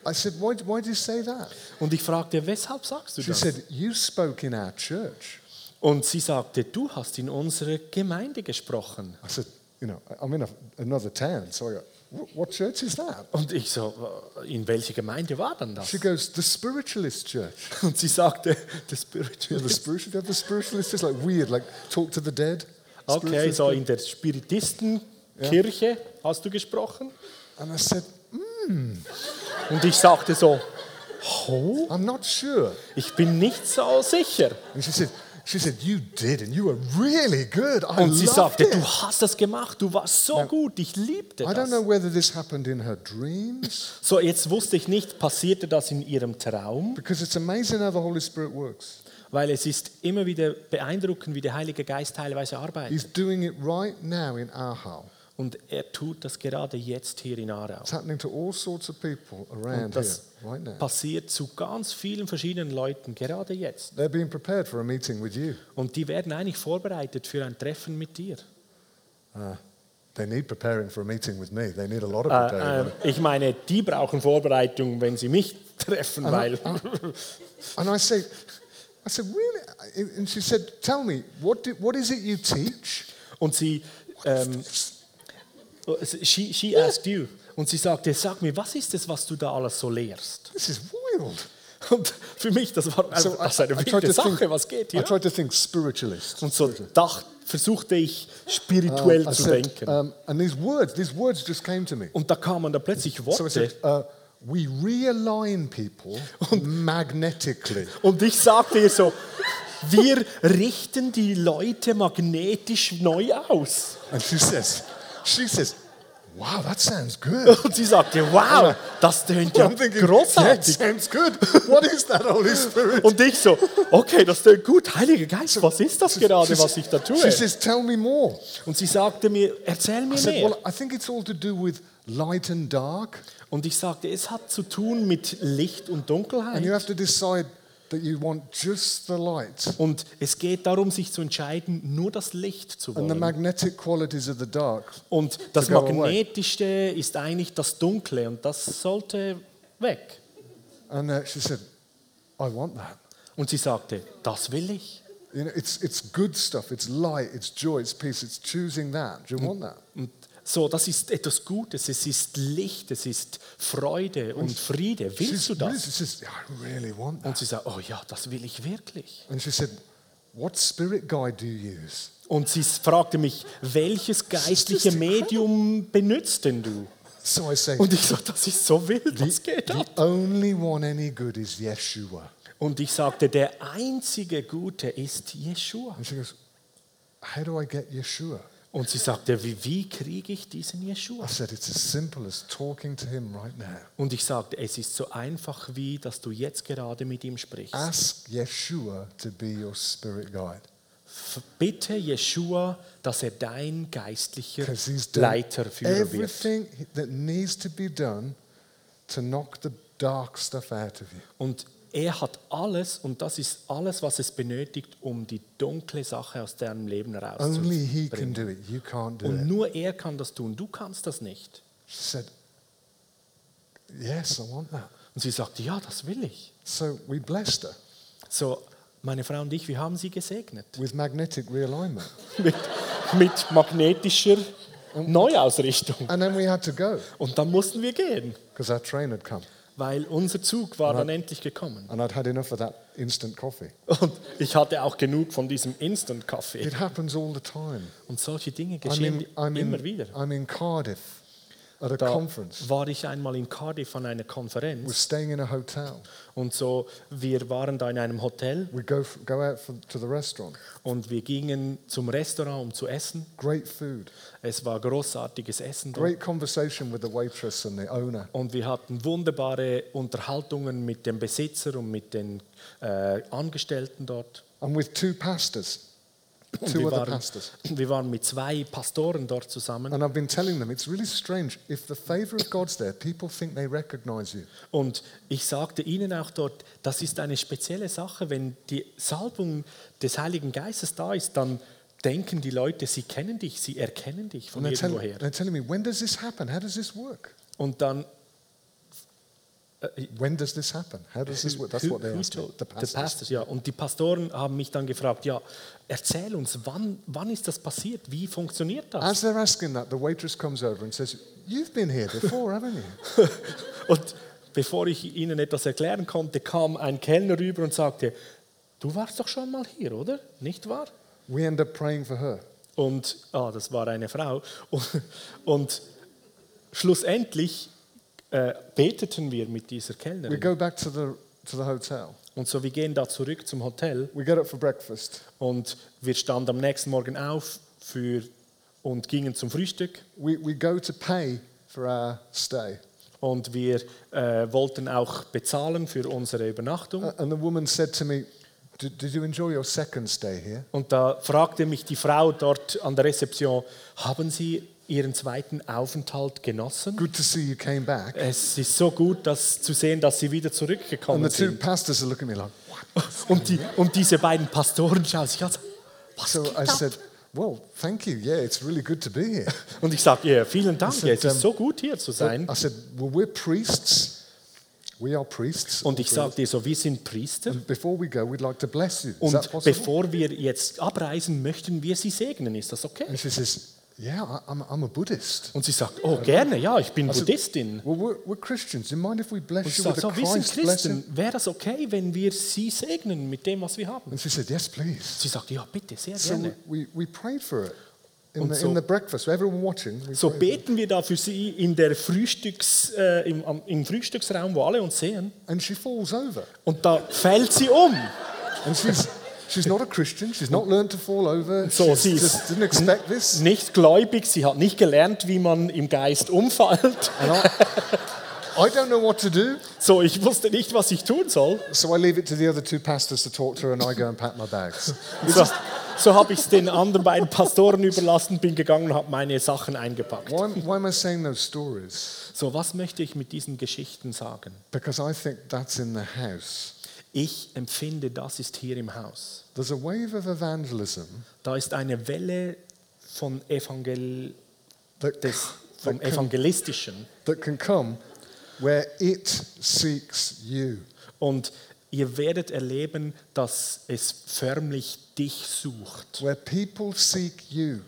I said, why, why do you say that?
Und ich fragte, weshalb sagst du
She
das?
said, you spoke in our church.
Und sie sagte, du hast in unserer Gemeinde gesprochen.
I said, you know, I'm in a, another town. So I go, "Wh- what church is that?
Und ich so, äh, in welche Gemeinde war dann das?
She goes, the spiritualist church. (laughs)
Und sie sagte, the
Yeah,
spiritual.
the spiritual, the spiritualist is like weird, like talk to the dead.
Okay,
Spiritualist.
so in der Spiritistenkirche hast du gesprochen.
And I said,
Und ich sagte so, oh,
I'm not sure.
ich bin nicht so sicher.
And she said, she said, you did, and you were really good. I
Und sie sagte,
it.
du hast das gemacht, du warst so gut, ich liebte
I don't
das.
know whether this happened in her dreams, (clears throat)
So, jetzt wusste ich nicht, passierte das in ihrem Traum,
because it's amazing how the Holy Spirit works.
weil es ist immer wieder beeindruckend, wie der Heilige Geist teilweise arbeitet.
He's doing it right now in Aarhau.
Und er tut das gerade jetzt hier in Aarau.
It's happening to all sorts of people around
Und
here
das
right now.
passiert zu ganz vielen verschiedenen Leuten, gerade jetzt.
They're being prepared for a meeting with you.
Und die werden eigentlich vorbereitet für ein Treffen mit dir.
Uh, they need preparing for a meeting with me. They need a lot of
Äh, äh, ich meine, die brauchen Vorbereitung, wenn sie mich (laughs) treffen, weil
And I (laughs) say, I said, really? And she said, tell me, what, do, what is it you teach?
und sie ähm, she, she asked you Und sie sagte, sag mir, was ist es, was du da alles so lehrst?
This is wild.
Und für mich, das war
So
das ist eine
I tried
wilde
to
Sache,
think,
was geht
I
hier?
tried to think spiritualist.
Und so dacht, versuchte ich spirituell
I
zu
said,
denken.
um, and these words, these words just came to me.
Und da kamen da plötzlich
So I
Worte.
said, uh, we realign people magnetically.
Und ich sagte ihr so, wir richten die Leute magnetisch neu aus.
And she says, she says, wow, that sounds good. (laughs)
Und sie sagte, wow, das tönt ja
I'm thinking,
großartig.
sounds good. (laughs) What is that, Holy Spirit?
Und ich so, okay, das tönt gut. Heiliger Geist, was ist das gerade, was ich da
She
tue?
says, tell me more.
Und sie sagte mir, erzähl
I
mir
said,
mehr.
well, I think it's all to do with light and dark.
Und ich sagte, es hat zu tun mit Licht und
And you
Dunkelheit.
have to decide that you want just the light.
Und es geht darum, sich zu entscheiden, nur das Licht zu
And the
wollen.
magnetic qualities of the dark.
Und das. Magnetische ist eigentlich das Dunkle und das sollte weg.
And uh, she said, I want that.
Und sie sagte, das will ich.
You know, it's, it's good stuff. It's light, it's joy, it's peace. It's choosing that. Do you want that?
Und so, das ist etwas Gutes, es ist Licht, es ist Freude und Friede. Willst du das?
She says, "Yeah, I really want
Und sie sagt, oh ja, das will ich wirklich.
And she said, What spirit guide do you use?
Und sie fragte mich, welches geistliche Medium benutzt denn du?
So I say,
Und ich so, das ist so wild, was geht
The
ab?
only one any good is Yeshua.
Und ich sagte, der einzige Gute ist Jeshua.
And she goes, How do I get Yeshua?
Und sie sagte, wie, wie kriege ich diesen
I
Jeshua?
said, It's as simple as talking to him right now.
Und ich sagte, es ist so einfach wie, dass du jetzt gerade mit ihm sprichst.
Ask Yeshua to be your spirit guide.
Bitte Jeshua, dass er dein geistlicher Leiter, Führer wird.
everything that needs to be done to knock the dark stuff out of you.
Und er hat alles, und das ist alles, was es benötigt, um die dunkle Sache aus deinem Leben
Only he can
rauszubringen.
do it. You can't do
Und nur er kann das tun. Du kannst das nicht.
She said, Yes, I want that.
Und sie sagte, ja, das will ich.
So we blessed her
So, meine Frau und ich, wir haben sie gesegnet.
with magnetic realignment. (laughs)
Mit, mit magnetischer Neuausrichtung.
And then we had to go
Und dann mussten wir gehen,
because our train had come.
Weil unser Zug war dann endlich gekommen.
And I'd had enough of that instant coffee.
Und ich hatte auch genug von diesem Instant-Kaffee.
It happens all the time.
Und solche Dinge
I'm
geschehen
in, I'm
immer
in,
wieder.
I'm in Cardiff at a
Da
conference.
war ich einmal in Cardiff an einer
We're
Konferenz
staying in a hotel.
und so, wir waren da in einem Hotel
We go, go out for, to the restaurant.
und wir gingen zum Restaurant, um zu essen.
Great food.
Es war großartiges Essen dort.
Great conversation with the waitress and the owner.
Und wir hatten wunderbare Unterhaltungen mit dem Besitzer und mit den äh, Angestellten dort.
And with two pastors, two
wir
other
waren,
pastors.
wir waren mit zwei Pastoren dort zusammen.
And I've been telling them it's really strange. If the favor of God's there, people think they recognize you.
Und ich sagte ihnen auch dort, das ist eine spezielle Sache, wenn die Salbung des Heiligen Geistes da ist, dann denken die Leute, sie kennen dich, sie erkennen dich von
And
irgendwoher.
they're telling me, when does this happen? How does this work?
Und dann
When does this happen? How does this work? That's what they asked me. The
the
pastors.
pastors, ja. Und die Pastoren haben mich dann gefragt, ja, erzähl uns, wann, wann ist das passiert? Wie funktioniert das?
As they're asking that, the waitress comes over and says, You've been here before, haven't you? (laughs)
Und bevor ich ihnen etwas erklären konnte, kam ein Kellner rüber und sagte, du warst doch schon mal hier, oder? Nicht wahr?
We end up praying for her.
Und ah, das war eine Frau. (laughs) Und, und schlussendlich äh, beteten wir mit dieser
We
Kellnerin.
go back to the, to the hotel.
Und so, wir gehen da zurück zum Hotel
We get up for breakfast.
und wir standen am nächsten Morgen auf für, und gingen zum Frühstück.
We, we go to pay for our stay.
Und wir äh, wollten auch bezahlen für unsere Übernachtung.
And the woman said to me, "Did did you enjoy your second stay here?
Und da fragte mich die Frau dort an der Rezeption, haben Sie Ihren zweiten Aufenthalt genossen?
Good to see you came back.
Es ist so gut, das zu sehen, dass Sie wieder
And
zurückgekommen
the two
sind.
pastors are looking at me like, What? (laughs)
Und, die, und diese beiden Pastoren schauen sich an. Was
So
geht
I
ab?
said, Well, thank you. Yeah, it's really good to be here. (laughs)
Und ich sage, ja, vielen Dank, ja, es ist so gut hier zu sein.
I said, Well, we're priests. We are priests.
Und ich
of
sagte so, wir sind Priester.
And before we go, we'd like to bless you. Is
Und
possible?
bevor wir jetzt abreisen, möchten wir Sie segnen. Ist das okay?
And she says, Yeah, I'm, I'm a Buddhist.
Und sie sagt, oh gerne, ja, ich bin
Also-
Buddhistin.
Well, we're, we're Christians. Do you mind if we bless
Und sie
you with
sagt,
a
so, wir sind
Christ blessing?
Christen, wäre das okay, wenn wir sie segnen mit dem, was wir haben?
And she said, Yes, please.
Sie sagt, ja bitte, sehr
So
gerne.
we, we prayed for it in, the,
so-
in the breakfast. Everyone watching, we
So beten wir da für sie in der Frühstücks, äh, im, im Frühstücksraum, wo alle uns sehen.
And she falls over.
Und da fällt sie um.
And she's, she's not a Christian. She's not learned to fall over.
So,
She's
sie ist
just didn't expect this.
nicht gläubig, sie hat nicht gelernt, wie man im Geist umfällt.
I don't know what to do.
So, ich wusste nicht, was ich tun soll.
So I leave it to the other two pastors to talk to her and I go and pack my bags.
So, so habe ich es den anderen beiden Pastoren überlassen, bin gegangen und habe meine Sachen eingepackt.
Why, why am I saying those stories?
So, was möchte ich mit diesen Geschichten sagen?
Because I think that's in the house.
Ich empfinde, das ist hier im Haus.
There's a wave of evangelism
Da ist eine Welle von Evangel
that,
des, vom
that, can,
Evangelistischen.
that can come where it seeks you.
Und ihr werdet erleben, dass es förmlich dich sucht.
Where people seek you.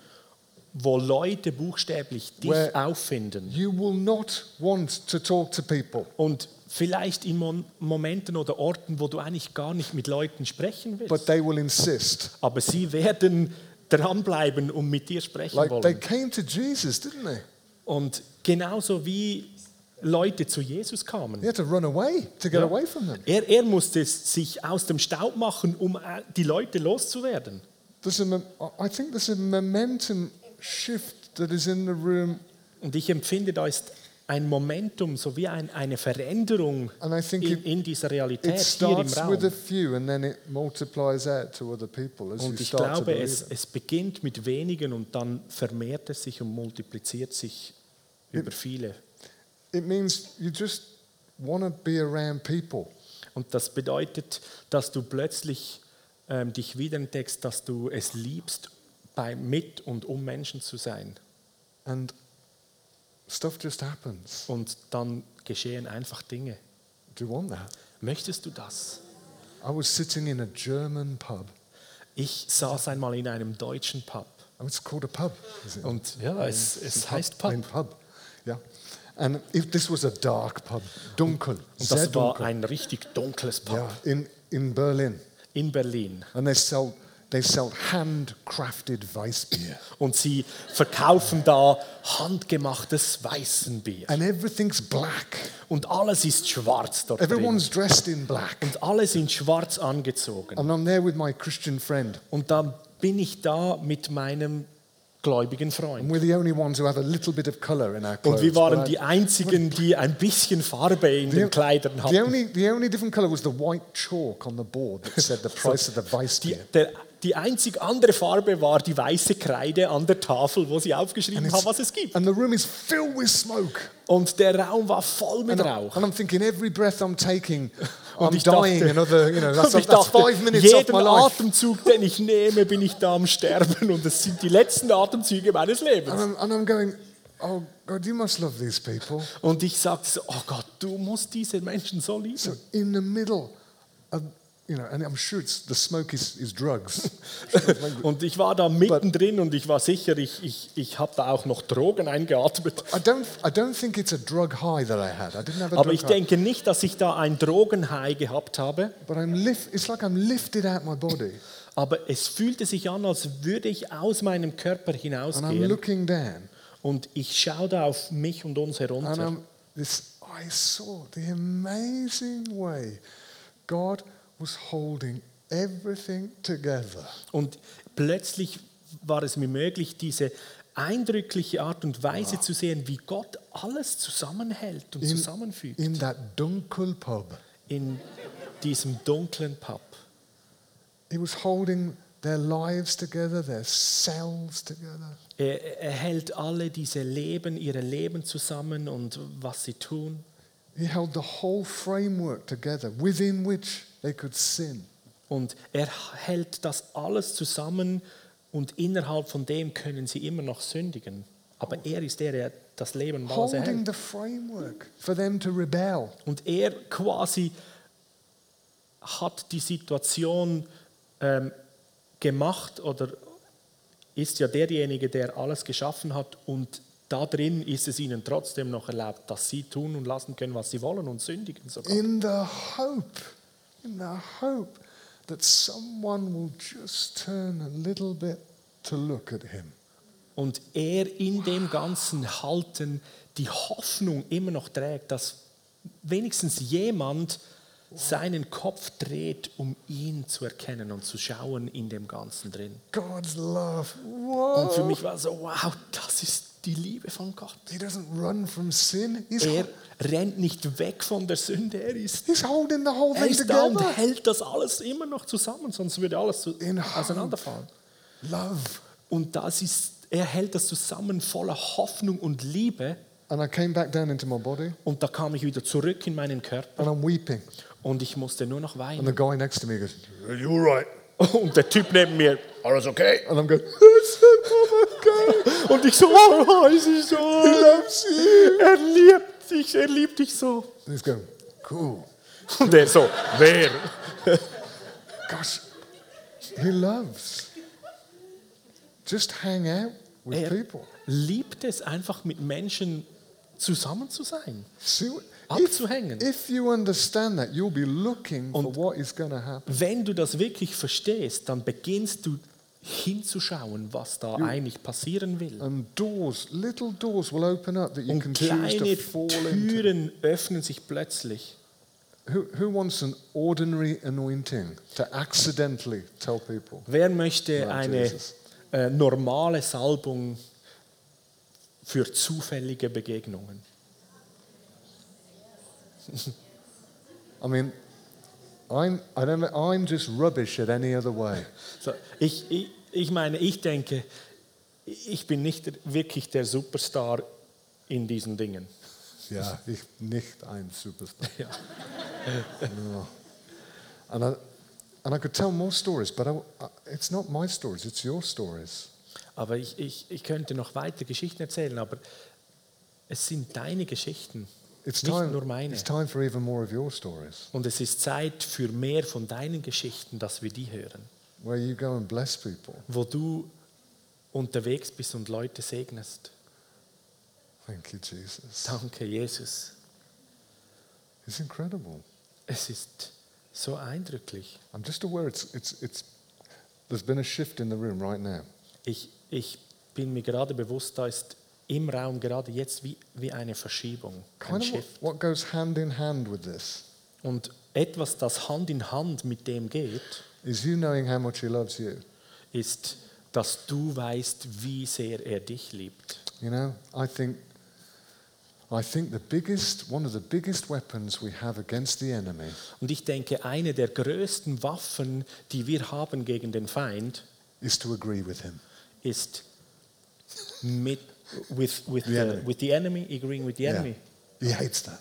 Wo Leute buchstäblich dich
Where-
auffinden.
You will not want to talk to people,
Und vielleicht in Momenten oder Orten, wo du eigentlich gar nicht mit Leuten sprechen willst.
but they will insist.
Aber sie werden dranbleiben und mit dir sprechen
Like they
wollen.
came to Jesus, didn't they?
Und genauso wie Leute zu Jesus kamen.
They had to run away to get
Ja.
away from them.
Er, er musste sich aus dem Staub machen, um äh, die Leute loszuwerden.
There's a, I think there's a momentum shift that is in the room,
Und ich empfinde, da ist ein Momentum, so wie ein, eine Veränderung in,
it,
in dieser
it
Realität hier im Raum.
it people
Und ich glaube, es,
it.
es beginnt mit wenigen und dann vermehrt es sich und multipliziert sich über viele.
It means you just want to be around people.
Und das bedeutet, dass du plötzlich ähm, dich wiederentdeckst, dass du es liebst, bei, mit und um Menschen zu sein.
And stuff just happens.
Und dann geschehen einfach Dinge.
Do you want that?
Möchtest du das?
I was sitting in a German pub.
Ich saß einmal in einem deutschen Pub.
Oh, it's called a pub. Is it?
Und ja, es, es heißt
Ein
Pub.
pub. Yeah. And if this was a dark pub, dunkel,
Und das war
dunkel.
ein richtig dunkles Pub
Yeah, in, in Berlin.
in Berlin.
And they sell, they sell handcrafted Weissbier.
Und sie verkaufen da handgemachtes Weißenbier.
And everything's black.
Und alles ist schwarz dort drin.
Everyone's dressed in black.
Und alle sind schwarz angezogen.
And I'm there with my Christian friend.
Und dann bin ich da mit meinem gläubigen Freund.
the.
Und wir waren die einzigen, die ein bisschen Farbe in den Kleidern
the,
hatten.
only, the only different color was the white chalk on the board that said the (laughs) price of the Weissbier.
Die einzig andere Farbe war die weiße Kreide an der Tafel, wo sie aufgeschrieben haben, was es gibt.
and the room is filled with smoke.
Und der Raum war voll mit
And,
Rauch.
and I'm thinking every breath I'm taking, (laughs)
Und
I'm
ich
dying
dachte-
another, you know, (laughs) that's,
Und ich
that's
dachte,
five minutes of
jeden. Atemzug, den ich nehme, bin ich da am Sterben und es sind die letzten Atemzüge meines
And
Lebens.
I'm, and I'm going, oh God, you must love these people.
Und ich sagte so, oh Gott, du musst diese Menschen so lieben.
So in the middle of, you know, and I'm sure it's, the smoke is, is drugs. (laughs) (laughs)
Und ich war da mittendrin und ich war sicher, ich, ich, ich habe da auch noch Drogen eingeatmet.
I don't, I don't think it's a drug high that I had. I didn't have a
Aber
drug
ich denke nicht, dass ich da ein Drogenhigh gehabt habe.
But I'm lift, it's like I'm lifted out my body. (laughs)
Aber es fühlte sich an, als würde ich aus meinem Körper
And I'm
hinausgehen.
looking down.
Und ich schaue da auf mich und uns
And
herunter.
I'm, this, I saw the amazing way God was holding everything together.
Und plötzlich war es mir möglich, diese eindrückliche Art und Weise zu sehen, wie Gott alles zusammenhält und
In,
zusammenfügt
in that dunkel pub.
in diesem dunklen Pub.
He was holding their lives together, their selves together.
Er, er hält alle diese Leben, ihre Leben zusammen und was sie tun.
He held the whole framework together within which they could sin.
Und er hält das alles zusammen und innerhalb von dem können sie immer noch sündigen. Aber er ist der, der das Leben alles
Holding
erhält.
the framework for them to rebel.
Und er quasi hat die Situation ähm, gemacht oder ist ja derjenige, der alles geschaffen hat und da drin ist es ihnen trotzdem noch erlaubt, dass sie tun und lassen können, was sie wollen und sündigen sogar.
In the hope, in the hope that someone will just turn a little bit to look at him.
Und er in dem Ganzen halten die Hoffnung immer noch trägt, dass wenigstens jemand seinen Kopf dreht, um ihn zu erkennen und zu schauen in dem Ganzen drin.
God's love.
Und für mich war so, wow, das ist die Liebe von Gott.
He doesn't run from sin. He's,
Er rennt nicht weg von der Sünde, er ist,
he's holding the whole
er
thing
ist da und
together.
hält das alles immer noch zusammen, sonst würde alles
In
auseinanderfallen.
Love.
Und das ist, er hält das zusammen voller Hoffnung und Liebe.
And I came back down into my body
Und da kam ich wieder zurück in meinen Körper
and I'm weeping.
und ich musste nur noch
And
weinen.
the guy next to me goes, Are you right? (laughs)
Und der Typ neben mir, alles okay?
And I'm going. (laughs)
Und ich so, oh, es ist so.
He loves you.
Er liebt dich, er liebt dich so.
And he's going, Cool.
Und er so, wer?
Gosh, he loves. Just hang out with
Er
people.
liebt es einfach mit Menschen zusammen zu sein.
See,
Abzuhängen.
If you understand that, you'll be looking for
Und-
what is going to happen.
Wenn du das wirklich verstehst, dann beginnst du hinzuschauen, was da eigentlich passieren will.
And doors, little doors will open up that you can
Und kleine
fall into.
Türen öffnen sich plötzlich.
Who, who wants an ordinary anointing to accidentally tell people?
Wer möchte eine äh, normale Salbung für zufällige Begegnungen?
I mean, I'm, I don't know, I'm just rubbish at any other way.
So, ich, ich, ich meine, ich denke, ich bin nicht wirklich der Superstar in diesen Dingen.
Ja, ich nicht ein Superstar.
Ja.
No. And I, and I could tell more stories, but I, I- it's not my stories, it's your stories.
Aber ich, ich, ich könnte noch weiter Geschichten erzählen, aber es sind deine Geschichten,
It's
nicht
time,
nur meine.
it's time for even more of your stories,
Und es ist Zeit für mehr von deinen Geschichten, dass wir die hören.
where you go and bless people.
Wo du unterwegs bist und Leute segnest.
Thank you, Jesus.
Danke, Jesus.
It's incredible.
Es ist so eindrücklich.
I'm just aware it's, it's, it's, there's been a shift in the room right now.
Ich, ich bin mir gerade bewusst, da ist im Raum gerade jetzt wie, wie eine Verschiebung, ein
Kind
Shift.
what goes hand in hand with this
Und etwas, das Hand in Hand mit dem geht,
is you knowing how much He loves you.
ist, dass du weißt, wie sehr er dich liebt.
You know, I think, I think the biggest, one of the biggest weapons we have against the enemy
Und ich denke, eine der größten Waffen, die wir haben gegen den Feind,
is to agree with Him.
ist mit with, with,
The enemy.
with the enemy, agreeing with the enemy.
He hates that.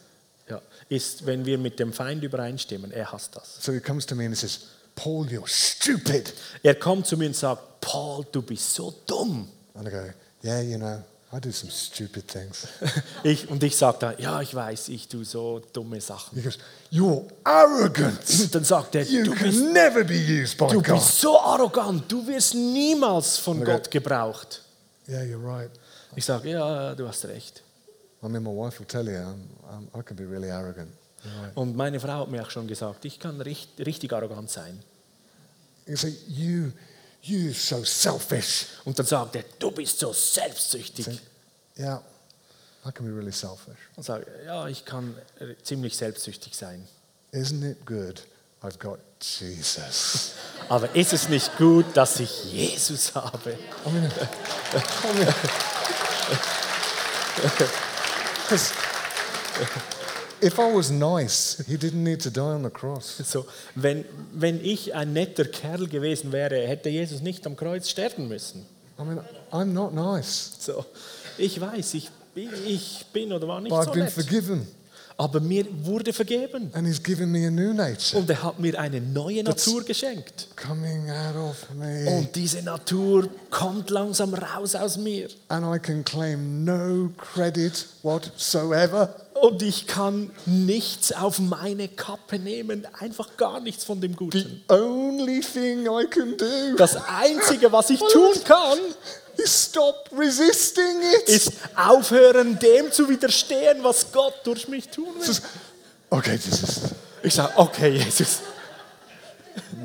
Ja, ist, wenn wir mit dem Feind übereinstimmen. Er hasst das.
So he comes to me and says, Paul, you're stupid.
Er kommt zu mir und sagt, Paul, du bist so dumm.
And I go, yeah, you know, I do some stupid things. (laughs)
Ich, und ich sage dann, ja, ich weiß, ich tue so dumme Sachen.
He goes, you're arrogant.
Und (laughs) dann sagt er,
You
du bist,
never be used by
du
God.
bist so arrogant, du wirst niemals von. Gott gebraucht.
Yeah, you're right.
Ich sage, ja, du hast recht.
I mean, my wife will tell you, I'm, I'm, I can be really arrogant. You're right.
Und meine Frau hat mir auch schon gesagt, ich kann richtig, richtig arrogant sein.
You say, you, you so selfish.
Und dann sagt er, du bist so selbstsüchtig.
Yeah, I can be really selfish.
Und sage, ja, ich kann ziemlich selbstsüchtig sein.
Isn't it good? I've got Jesus.
Aber ist es nicht gut, dass ich Jesus habe?
I mean, I mean, if I was nice, he didn't need to die on the cross.
So, wenn, wenn ich ein netter Kerl gewesen wäre, hätte Jesus nicht am Kreuz sterben müssen.
I mean, I'm not nice,
So, ich weiß, ich, bin- ich bin oder war nicht
but I've
so
been
nett.
forgiven,
Aber mir wurde vergeben.
and he's given me a new nature
Und er hat mir eine neue Natur geschenkt.
coming out of me,
Und diese Natur kommt langsam raus aus mir.
and I can claim no credit whatsoever.
Und ich kann nichts auf meine Kappe nehmen, einfach gar nichts von dem
The
Guten.
only thing I can do
Das Einzige, was ich tun kann,
stop resisting it.
ist aufhören, dem zu widerstehen, was Gott durch mich tun will.
Okay, Jesus.
Ich sage, okay, Jesus,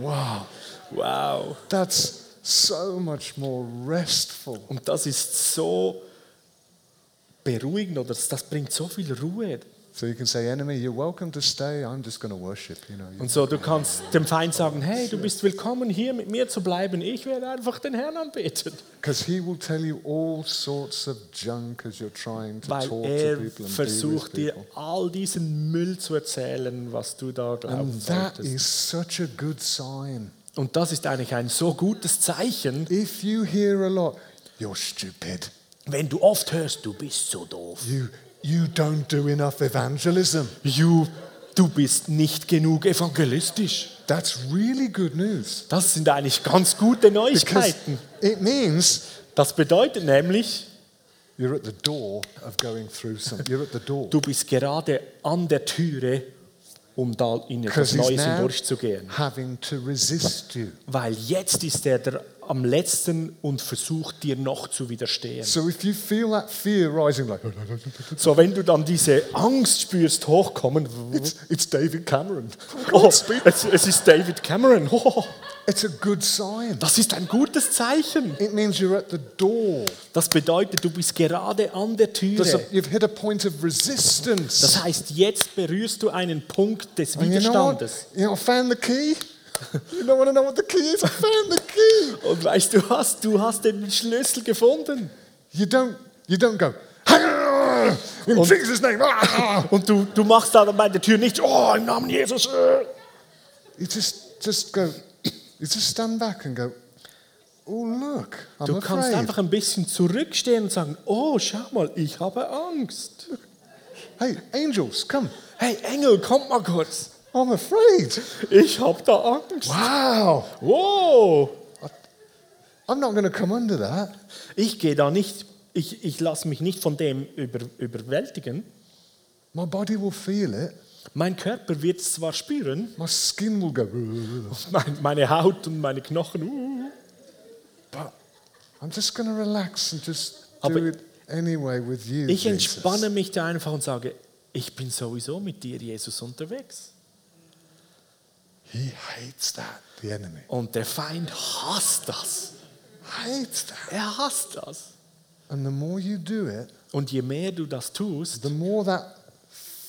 Wow.
wow.
That's so much more restful.
Und das ist so beruhigend oder das bringt so viel Ruhe.
So you can say, enemy, you're welcome to stay. I'm just going to worship. You know.
Und so, du kannst dem Feind sagen, hey, du bist willkommen, hier mit mir zu bleiben. Ich werde einfach den Herrn anbeten.
Because he will tell you all sorts of junk as you're trying to
Weil
talk
er
to people and
versucht
be with
dir all diesen Müll zu erzählen, was du da glauben
And that
solltest.
is such a good sign.
Und das ist eigentlich ein so gutes Zeichen,
If you hear a lot, you're stupid.
wenn du oft hörst, du bist so doof.
You, you don't do enough evangelism.
You, du bist nicht genug evangelistisch.
That's really good news.
Das sind eigentlich ganz gute
Because
Neuigkeiten.
it means
Das bedeutet nämlich,
you're at the door of going through something. You're at the door.
du bist gerade an der Türe, um da in etwas
Because
Neues hindurchzugehen.
having to resist you.
Weil jetzt ist er der am letzten und versucht dir noch zu widerstehen.
So if you feel that fear rising, like,
So, wenn du dann diese Angst spürst, hochkommen,
it's, it's David Cameron.
oh, es, es ist David Cameron. Oh,
It's a good sign.
das ist ein gutes Zeichen.
It means you're at the door.
Das bedeutet, du bist gerade an der
a,
Türe.
you've hit a point of resistance.
Das heißt, jetzt berührst du einen Punkt des
And you know what?
Widerstandes.
You know, I found the key. You don't want to know what the key is? I found the key. (laughs)
Und weißt du was? Du hast den Schlüssel gefunden.
You don't, you don't go, in Jesus' name. ah." (laughs)
Und du, du machst da bei der Tür nicht, oh, im Namen Jesus.
You just, just go, (clears throat) you just stand back and go, oh, look, I'm
Du kannst
afraid.
einfach ein bisschen zurückstehen und sagen, oh, schau mal, ich habe Angst.
Hey, angels, come.
Hey, Engel, kommt mal kurz.
I'm afraid.
Ich habe da Angst.
Wow.
Wow.
I'm not going to come under that.
Ich gehe da nicht, ich, ich lasse mich nicht von dem über, überwältigen.
My body will feel it.
Mein Körper wird es zwar spüren,
My skin will go, (laughs)
mein, meine Haut und meine Knochen, uh,
but I'm just going to relax and just
Aber
do it anyway with you.
ich
Jesus.
entspanne mich da einfach und sage, ich bin sowieso mit dir, Jesus, unterwegs.
He hates that, the enemy.
Und der Feind hasst das.
Hates that.
Er hasst das.
And the more you do it,
Und je mehr du das tust,
the more that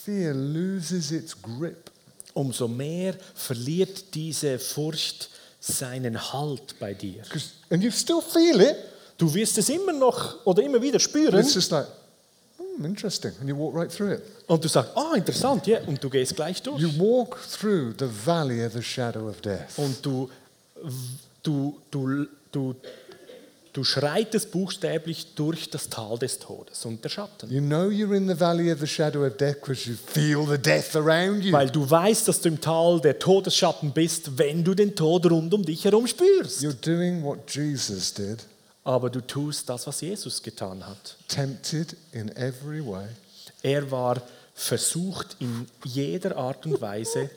fear loses its grip.
umso mehr verliert diese Furcht seinen Halt bei dir.
and you still feel it.
Du wirst es immer noch oder immer wieder spüren
it's just like, hmm, interesting. And you walk right through it.
und du sagst, ah, interessant, ja, und du gehst gleich durch.
You walk through the valley of the shadow of death.
Und du, du, du, du, du schreitest buchstäblich durch das Tal des Todes und der Schatten.
You know you're in the valley of the shadow of death because you feel the death around you.
Weil du weißt, dass du im Tal der Todesschatten bist, wenn du den Tod rund um dich herum spürst.
You're doing what Jesus did,
Aber du tust das, was Jesus getan hat.
tempted in every way,
Er war versucht in jeder Art und Weise,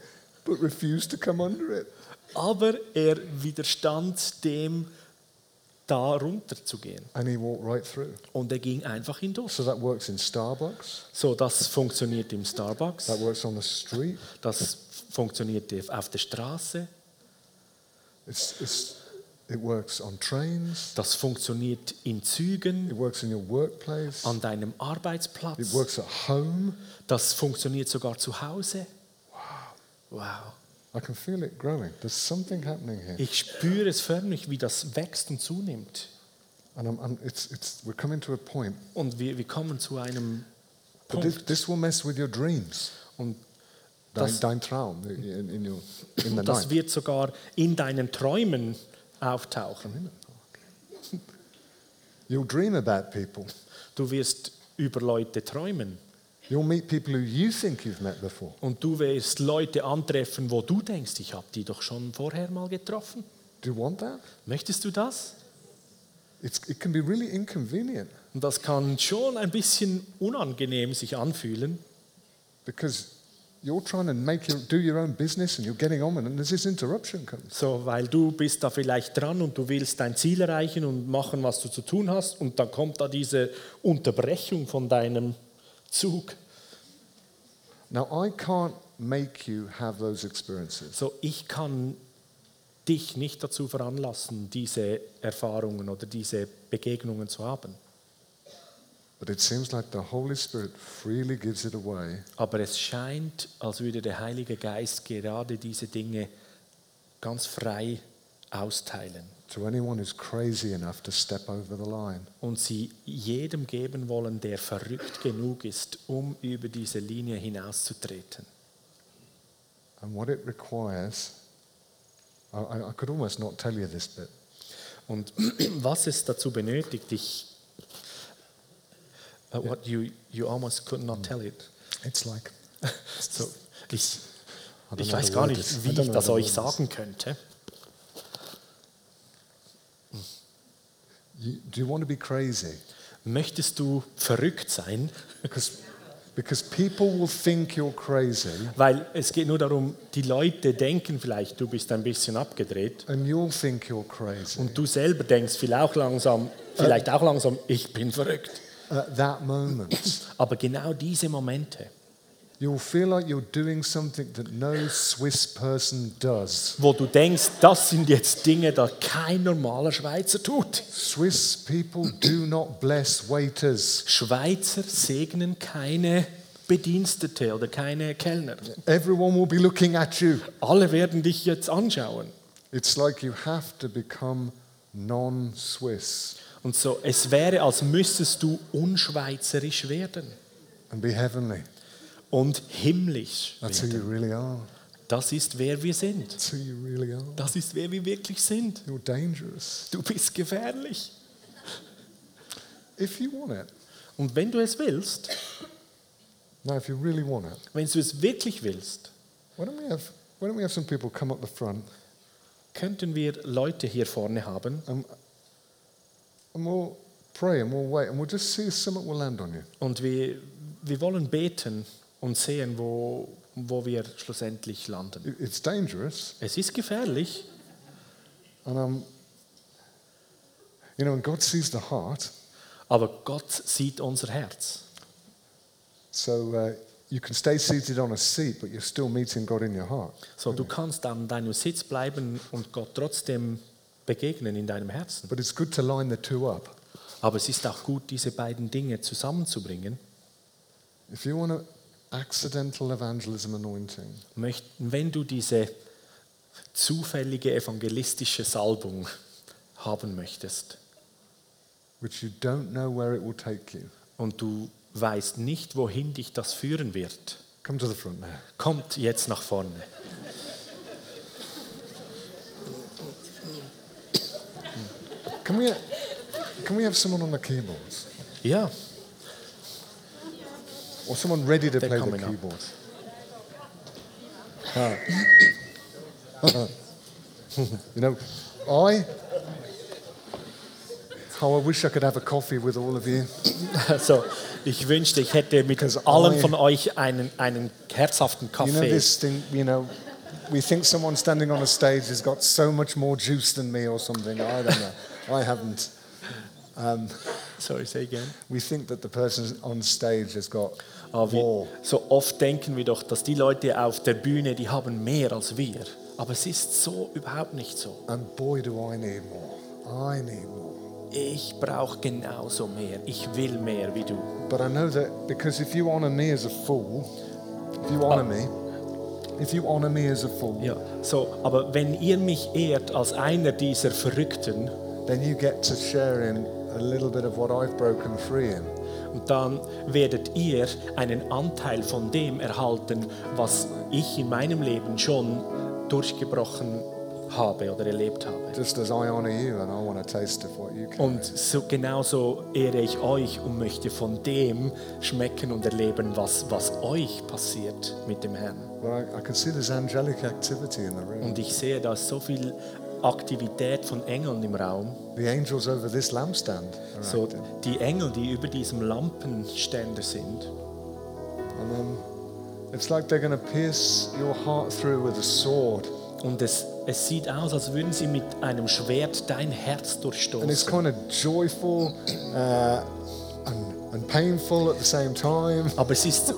but refused to come under it.
aber er widerstand dem, da runterzugehen.
And he walked right through.
Und er ging einfach hindurch.
So that works in Starbucks,
So, das funktioniert im Starbucks,
that works on the street,
das funktioniert auf der Straße,
it's, it's, it works on trains,
das funktioniert in Zügen,
it works in your workplace,
an deinem
it
Arbeitsplatz,
works at home.
das funktioniert sogar zu Hause. Wow.
I can feel it growing. There's something happening here.
Ich spüre es förmlich, wie das wächst und zunimmt.
And I'm, I'm, it's, it's, we're coming to a point.
Und wir, wir kommen zu einem
But this,
Punkt.
this will mess with your dreams.
Und
Dein,
das,
dein Traum in, in, your, in the
das
night.
wird sogar in deinen Träumen auftauchen. (laughs)
You'll dream about people.
Du wirst über Leute träumen.
You'll meet people who you think you've met before.
Und du wirst Leute antreffen, wo du denkst, ich habe die doch schon vorher mal getroffen.
Do you want that?
Möchtest du das?
It's, it can be really inconvenient.
Und das kann schon ein bisschen unangenehm sich anfühlen.
because you're trying to make your, do your own business and you're getting on and there's this interruption comes.
So, weil du bist da vielleicht dran und du willst dein Ziel erreichen und machen, was du zu tun hast und dann kommt da diese Unterbrechung von deinem Zug.
Now, I can't make you have those experiences.
So, ich kann dich nicht dazu veranlassen, diese Erfahrungen oder diese Begegnungen zu haben.
But it seems like the Holy Spirit freely gives it away
Aber es scheint, als würde der Heilige Geist gerade diese Dinge ganz frei austeilen
to anyone who's crazy enough to step over the line.
und sie jedem geben wollen, der verrückt genug ist, um über diese Linie hinauszutreten.
And what it requires, I, I could almost not tell you this bit,
Und (clears throat) was es dazu benötigt, ich, uh, what you, you almost could not tell it.
it's like, (laughs)
So, ich,
I don't
ich
know
weiß gar nicht, wie
don't
ich
know
das euch sagen könnte.
You, do you want to be crazy?
Möchtest du verrückt sein?
Because, because people will think you're crazy
Weil es geht nur darum, die Leute denken vielleicht, du bist ein bisschen abgedreht
and you'll think you're crazy.
und du selber denkst vielleicht auch langsam, vielleicht auch langsam, ich bin verrückt.
At that moment, (clears throat)
Aber genau diese Momente,
you'll feel like you're doing something that no Swiss person does.
wo du denkst, das sind jetzt Dinge, die kein normaler Schweizer tut.
Swiss people do not bless waiters.
Schweizer segnen keine Bedienstete oder keine Kellner.
Everyone will be looking at you.
Alle werden dich jetzt anschauen.
It's like you have to become non Swiss
Und so, es wäre, als müsstest du unschweizerisch werden
and be heavenly.
und himmlisch
That's who
werden.
you really are.
Das ist, wer wir sind.
That's who you really are.
Das ist, wer wir wirklich sind.
You're dangerous.
Du bist gefährlich.
If you want it.
Und wenn du es willst,
Now, if you really want it,
wenn du es wirklich willst,
why don't we have, why don't we have some people come up the front
könnten wir Leute hier vorne haben
and, and we'll pray and we'll wait and we'll just see if something will land on you.
und wir, wir wollen beten und sehen, wo, wo wir schlussendlich landen.
It- It's dangerous.
Es ist gefährlich,
And, um, you know, and God sees the heart.
aber Gott sieht unser Herz.
So uh, you can stay seated on a seat, but you're still meeting God in your heart.
So, du kannst an deinem Sitz bleiben und Gott trotzdem begegnen in deinem Herzen.
But it's good to line the two up.
Aber es ist auch gut, diese beiden Dinge zusammenzubringen.
If you want an accidental evangelism anointing,
wenn du diese zufällige evangelistische Salbung haben möchtest
which you don't know where it will take you,
und du weißt nicht, wohin dich das führen wird,
come to the front now.
kommt jetzt nach vorne.
Can we, can we have someone on the keyboards?
Yeah.
Or someone ready to
They're
play the keyboards? (laughs) You know, I. How I wish I could have a coffee with all of you. (laughs)
so, ich wünschte, ich hätte mit allen
I-
von euch einen, einen herzhaften Kaffee.
You know this thing, you know, we think someone standing on a stage has got so much more juice than me or something. I don't know. I haven't. Um,
Sorry, say again.
we think that the person on stage has got
wir,
more.
so oft denken wir doch, dass die Leute auf der Bühne, die haben mehr als wir. Aber es ist so überhaupt nicht so.
And boy, do I need more. I need more.
Ich brauche genauso mehr. Ich will mehr wie du.
But I know that because if you honor me as a fool, if you honor me, if you honor me as a fool,
Ja, so, aber wenn ihr mich ehrt als einer dieser Verrückten,
then you get to share in a little bit of what I've broken free in.
und dann werdet ihr einen Anteil von dem erhalten, was ich in meinem Leben schon durchgebrochen habe oder erlebt habe.
Just as I honor you and I want a taste of what you can.
Und so, genauso ehre ich euch und möchte von dem schmecken und erleben, was, was euch passiert mit dem Herrn.
Well, I, I can see there's angelic activity in the room.
Und ich sehe, da ist so viel Aktivität von Engeln im Raum.
The angels over this lampstand are
So die Engel, die über diesem Lampenständer sind.
And um, It's like they're going to pierce your heart through with a sword.
Und es, es sieht aus, als würden sie mit einem Schwert dein Herz
And it's
durchstoßen.
kind of joyful uh, and, and painful at the same time.
Aber es ist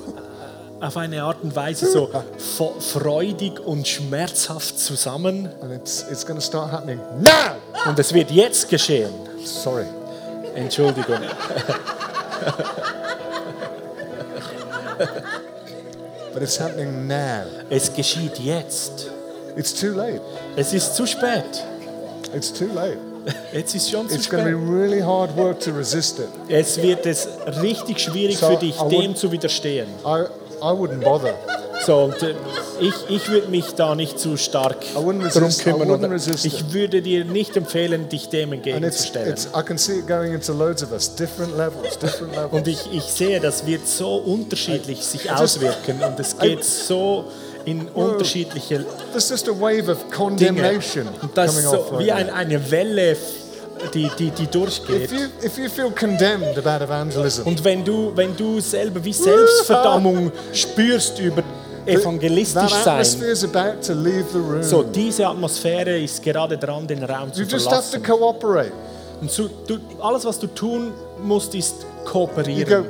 auf eine Art und Weise so freudig und schmerzhaft zusammen.
And it's, it's.
Und es wird jetzt geschehen.
Sorry.
Entschuldigung. (laughs)
But it's happening now.
Es geschieht jetzt.
It's too late.
Es ist zu spät.
It's too late.
Jetzt ist schon zu
It's to be
spät.
really hard work to resist it.
Es wird es richtig schwierig
So,
für dich,
I would-
dem zu widerstehen.
I, I wouldn't bother.
So, und äh, ich, ich würde mich da nicht zu stark
I wouldn't
drum
resist- I
kümmern.
resist
ich würde dir nicht empfehlen, dich dem entgegenzustellen.
it's, I can see it going into loads of us, different levels, different levels.
Und ich, ich sehe, das wird so unterschiedlich sich
just-
auswirken und es geht so in unterschiedliche
There's just a wave of
Dinge. Und das
coming
ist so wie ein, eine Welle, die, die, die durchgeht.
If you, if you feel condemned about evangelism,
Und wenn du, wenn du selber wie Selbstverdammung spürst über evangelistisch
that
sein,
atmosphere is about to leave the room.
so diese Atmosphäre ist gerade dran, den Raum zu
you just have to
verlassen.
cooperate.
Und so, du, alles, was du tun musst, ist
You go,
kooperieren.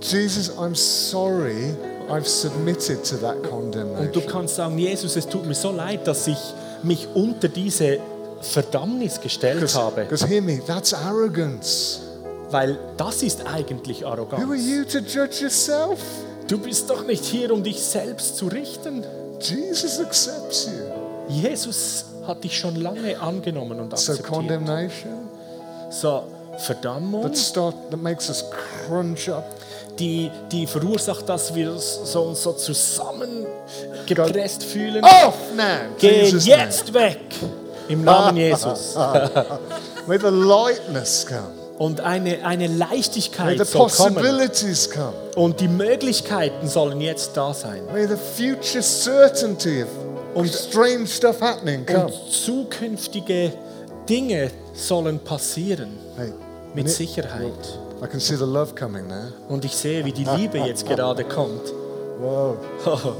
Jesus, I'm sorry, I've submitted to that
Und du
condemnation.
kannst sagen, Jesus, es tut mir so leid, dass ich mich unter diese Verdammnis gestellt habe.
Because hear me, that's arrogance.
Weil das ist eigentlich
Who are
Arroganz.
you to judge yourself?
Du bist doch nicht hier, um dich selbst zu richten.
Jesus accepts you.
Jesus hat dich schon lange angenommen und
So
akzeptiert.
condemnation
So, Verdammung,
that start that makes us crunch up.
die, die verursacht, dass wir so, uns so zusammengepresst fühlen.
Off now,
Geh
Jesus'
jetzt weg im Namen Jesus. (laughs)
May the lightness come.
Und eine, eine
May
Leichtigkeit
the
soll kommen.
possibilities come.
Und die Möglichkeiten sollen jetzt da sein.
May the future certainty of
Und-
strange stuff happening come.
Und zukünftige Dinge sollen passieren.
Hey,
Mit Sicherheit.
I can see the love coming now.
Und ich sehe, wie die Liebe jetzt (laughs) gerade kommt.
Whoa. (laughs)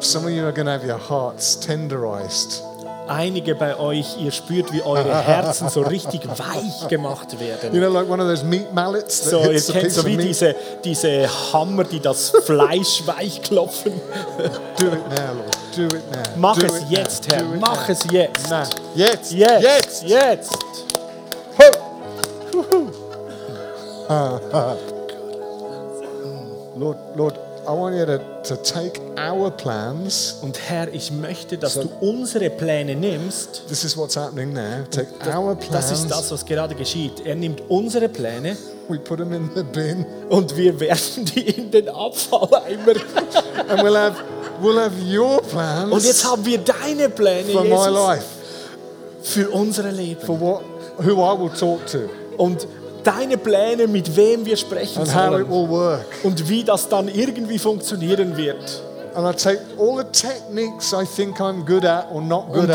Some of you are going to have your hearts tenderized.
Einige bei euch, ihr spürt, wie eure (laughs) Herzen so richtig weich gemacht
You
werden.
know, like one of those meat mallets
So, ihr kennt so wie diese, diese Hammer, die das Fleisch weich klopfen. (laughs)
Do it now, Lord. Do it now.
Mach
Do
es
it
jetzt,
now.
Herr.
Do it
Mach
now.
es jetzt.
Now. Jetzt.
Jetzt.
Jetzt.
Jetzt. (laughs)
Lord, Lord, I want you to, to take our plans.
Und Herr, ich möchte, dass du unsere Pläne nimmst.
This is what's happening now. Take our
Das ist das,
plans.
was gerade geschieht. Er nimmt unsere Pläne
We put them in the bin,
und wir werfen die in den Abfalleimer. (laughs)
and we'll have we'll have your plans
Und jetzt haben wir deine Pläne,
for my
Jesus,
life,
für unsere Leben.
for what who I will talk to,
Und deine Pläne, mit wem wir sprechen sollen. Und wie das dann irgendwie funktionieren wird. Und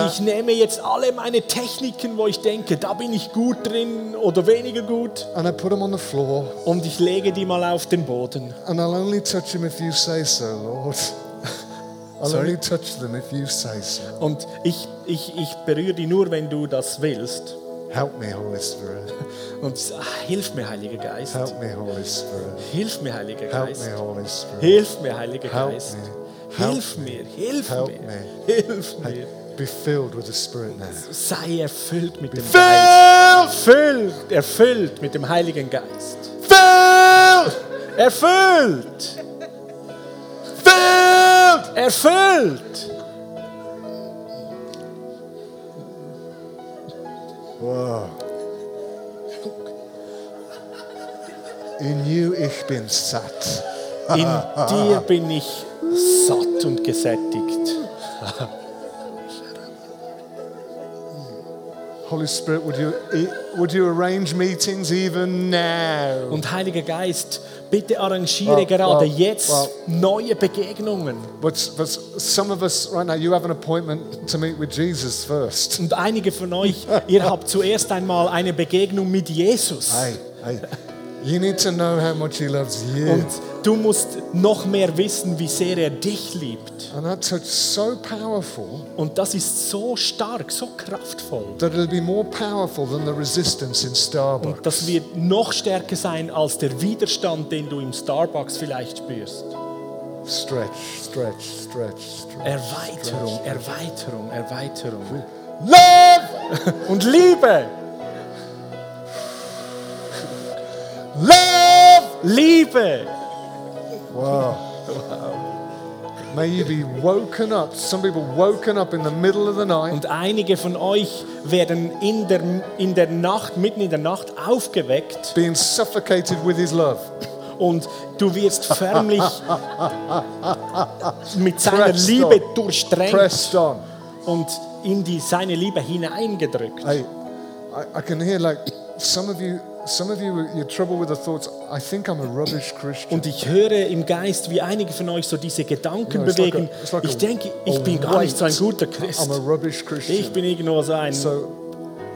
ich nehme jetzt alle meine Techniken, wo ich denke, da bin ich gut drin oder weniger gut.
and I put them on the floor,
Und ich lege die mal auf den Boden.
and I'll only touch them if you say so, Lord. (laughs) I'll
Sorry?
only touch them if you say so.
Und ich, ich, ich berühre die nur, wenn du das willst.
Help me, Holy Spirit.
Und ah, hilf mir, Heiliger Geist.
Help me, Holy Spirit.
Hilf mir, Heiliger
Help
Geist.
me, Holy Spirit.
Hilf mir, Heiliger
Help
Geist.
me. Help
Hilf mir, hilf
Help
mir,
me. (laughs)
hilf mir.
Be filled with the Spirit now.
Sei erfüllt mit dem Geist. Erfüllt, erfüllt mit dem Heiligen Geist.
Filled!
Erfüllt,
Filled!
erfüllt.
Wow. In you ich bin satt.
In dir bin ich satt und gesättigt. (laughs)
Holy Spirit, would you, would you arrange meetings even now?
Und Heiliger Geist, bitte arrangiere
Wow,
gerade
wow,
jetzt
wow.
neue Begegnungen.
But, but some of us right now, you have an appointment to meet with Jesus first.
Und einige von euch, ihr habt (laughs) zuerst einmal eine Begegnung mit Jesus.
Hey, hey. You need to know how much he loves you.
Und Du musst noch mehr wissen, wie sehr er dich liebt.
And that touch so powerful
Und das ist so stark, so kraftvoll.
that it'll be more powerful than the resistance in Starbucks.
Und das wird noch stärker sein als der Widerstand, den du im Starbucks vielleicht spürst.
Stretch, stretch, stretch, stretch.
Erweiterung, Erweiterung, Erweiterung.
Love! (laughs)
Und Liebe,
Love!
Liebe.
Wow. May you be woken up. Some people woken up in the middle of the night
Und einige von euch werden in der, in der Nacht, mitten in der Nacht aufgeweckt
being suffocated with his love.
und du wirst förmlich (laughs) mit seiner Liebe durchdrängt und in die, seine Liebe hineingedrückt.
Hey, I, I can hear like some of you, some of you, you're trouble with the thoughts. I think I'm a rubbish Christian.
Und ich höre im Geist, wie einige von euch so diese Gedanken
know, it's like
bewegen.
a- like
Ich
a-
denke, ich bin gar nicht so ein guter Christ.
I'm a rubbish Christian.
Ich bin irgendwo so ein,
so,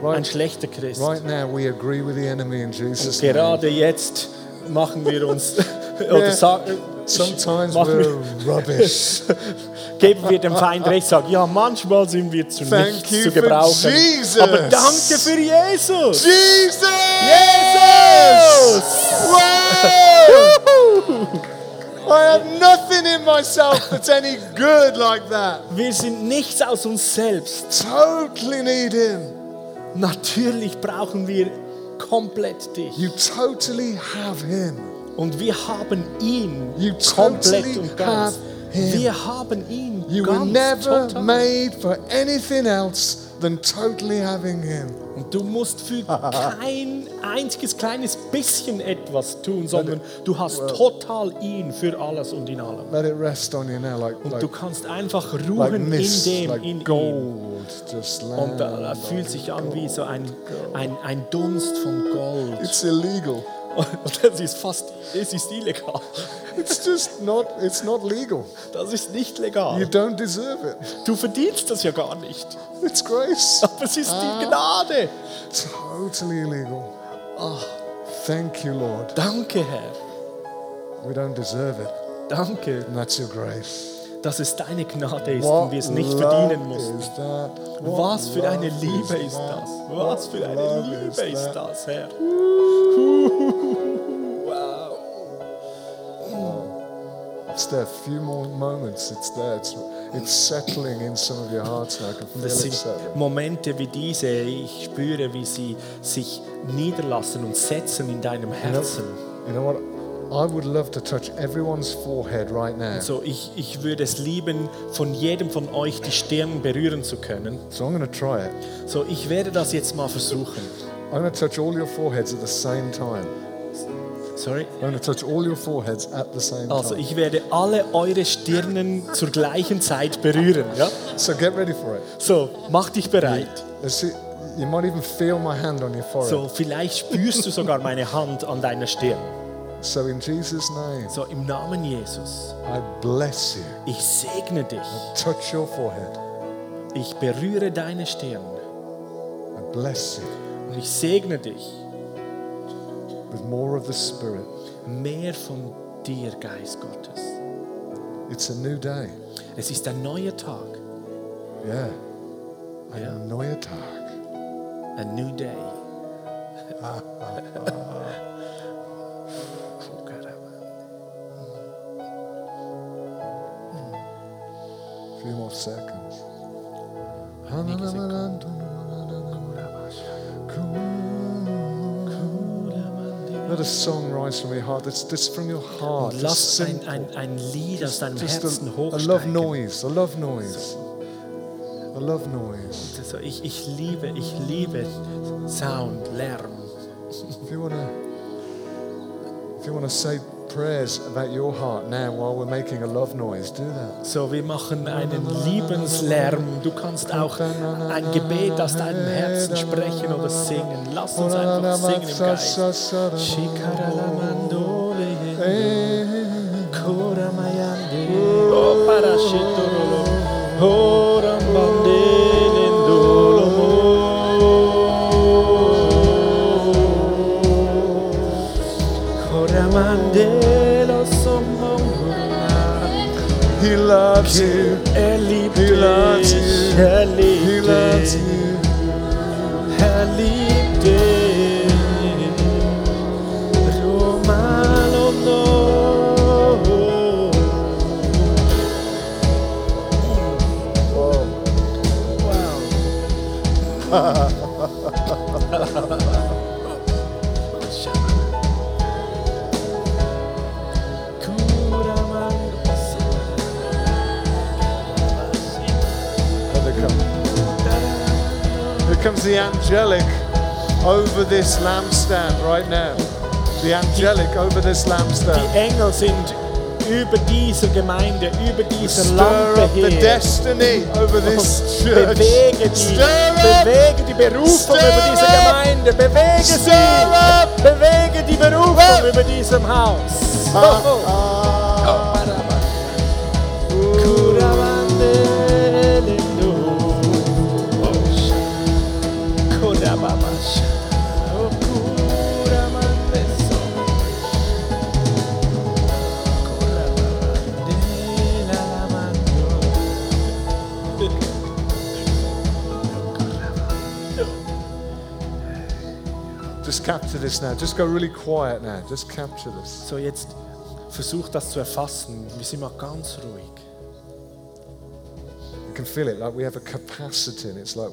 ein
right,
schlechter Christ.
right now we agree with the enemy in Jesus' name.
Gerade jetzt machen wir uns, (laughs) oder sagen,
Sometimes we're rubbish. (laughs)
geben wir dem Feind recht, sagen, ja, manchal sind wir zu
Thank
nichts zu gebrauchen.
Jesus.
Aber danke für Jesus.
Jesus!
Jesus!
Wow! I have nothing in myself that's any good like that.
Wir sind nichts aus uns selbst.
Totally need Him.
Natürlich brauchen wir komplett dich.
You totally have Him.
Und wir haben ihn
You
komplett und ganz.
have him.
Wir haben ihn
You were
ganz
never
total.
made for anything else than totally having Him.
Und du musst für (laughs) kein einziges kleines bisschen etwas tun, sondern du hast total ihn für alles und in allem.
Let it rest on you now, like,
Und
like,
du kannst einfach
like
ruhen
mist,
in dem,
like
in ihm.
gold. Just
Und da, fühlt sich an wie so ein, ein, ein Dunst von Gold.
It's illegal.
Und das ist fast, es ist illegal.
It's just not. It's not legal.
Das ist nicht
You
legal.
don't deserve it.
Du verdienst das ja gar nicht.
It's grace.
Aber es ist die Gnade.
Totally illegal. Thank you, Lord.
Danke, Herr.
We don't deserve it.
Danke,
And that's your grace.
Dass es deine Gnade ist und wir es nicht verdienen mussten. Was für eine Liebe
is
ist das? Was für eine Liebe
is
ist das, Herr? Wow.
It's there. A few more moments. It's there. It's, it's settling in some of your hearts now. I it
sind. Momente wie diese, ich spüre, wie sie sich niederlassen und setzen in deinem Herzen.
You know what? I would love to touch everyone's forehead right now.
So, ich, ich würde es lieben, von jedem von euch die Stirn berühren zu können.
So I'm going to try it.
So, ich werde das jetzt mal versuchen.
I'm going to touch all your foreheads at the same time.
Sorry.
I'm going to touch all your foreheads at the same
Also,
time.
ich werde alle eure Stirnen zur gleichen Zeit berühren. Ja?
So get ready for it.
So, mach dich bereit.
Let's see. You might even feel my hand on your forehead.
So, vielleicht spürst du sogar meine Hand an deiner Stirn.
So in Jesus' name,
So, im Namen Jesus,
I bless you.
ich segne dich.
Touch your forehead.
Ich berühre deine Stirn.
I bless you
Und ich segne dich.
with more of the Spirit.
Mehr von dir, Geist Gottes.
It's a new day.
Es ist ein neuer Tag.
Yeah.
Ja.
Ein neuer Tag.
A new day. (laughs)
seconds. Let a song rise from your heart. That's, that's from your heart.
Und
Just
lass ein, ein, ein Lied aus deinem
Just
Herzen
a, a love noise. A love noise. A love noise.
Also ich, ich liebe, ich liebe Sound, Lärm.
If you wanna, if you wanna say prayers about your heart now while we're making a love noise, do that.
So, wir machen einen Liebenslärm. Du kannst auch ein Gebet aus deinem Herzen sprechen oder singen. Lass uns einfach singen im Geist. Oh,
loves you.
Er liebt
He loves
dich.
you.
Er
He
liebt
loves
dich.
you. The angelic over this lampstand right now. The angelic over this
Die
lampstand.
Engel sind über diese Gemeinde, über diese
Stir
Lampe
up the
her.
destiny over this church.
Bewege die, bewege die Berufung
Stir
über diese. Gemeinde. Bewege sie.
Stir up.
Bewege die Berufung über diesem Haus.
Ah. This now. Just go really quiet now. Just capture this.
So, jetzt versuch das zu erfassen. Wir sind mal ganz ruhig.
You can feel it like we have a capacity, and it's like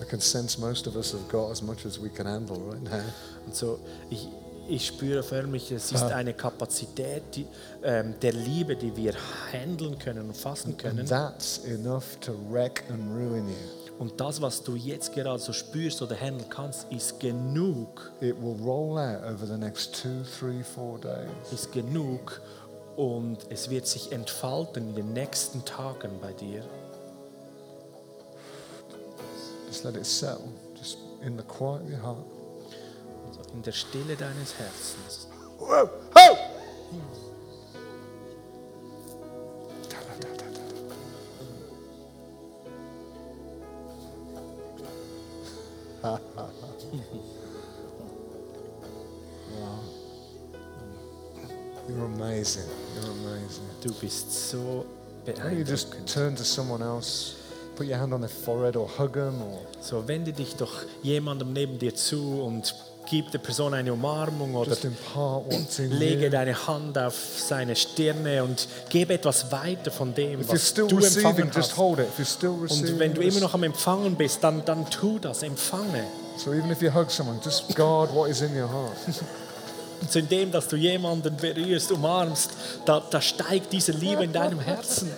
I can sense most of us have got as much as we can handle right now.
Und so, ich, ich spüre förmlich, es ist eine Kapazität die, ähm, der Liebe, die wir handeln können und fassen können.
And that's enough to wreck and ruin you.
Und das, was du jetzt gerade so spürst oder handeln kannst, ist genug,
It will roll out over the next two, three, four days.
ist genug und es wird sich entfalten in den nächsten Tagen bei dir.
Just let it settle, just in the quiet of your heart.
Also in der Stille deines Herzens.
Whoa! Ho! Wow. You're amazing. You're amazing.
Du bist so
Why don't you just
beeindruckend.
turn to someone else, put your hand on their forehead or hug them or
So wende dich doch jemandem neben dir zu und gib der Person eine Umarmung oder lege deine Hand auf seine Stirne und gebe etwas weiter von dem, was du empfangen hast. Und wenn du immer noch am Empfangen bist, dann, dann tu das, empfange.
so even if you hug someone, just guard what is in your heart. (laughs)
Und zu dem, dass du jemanden berührst, umarmst, da, da steigt diese Liebe in deinem Herzen.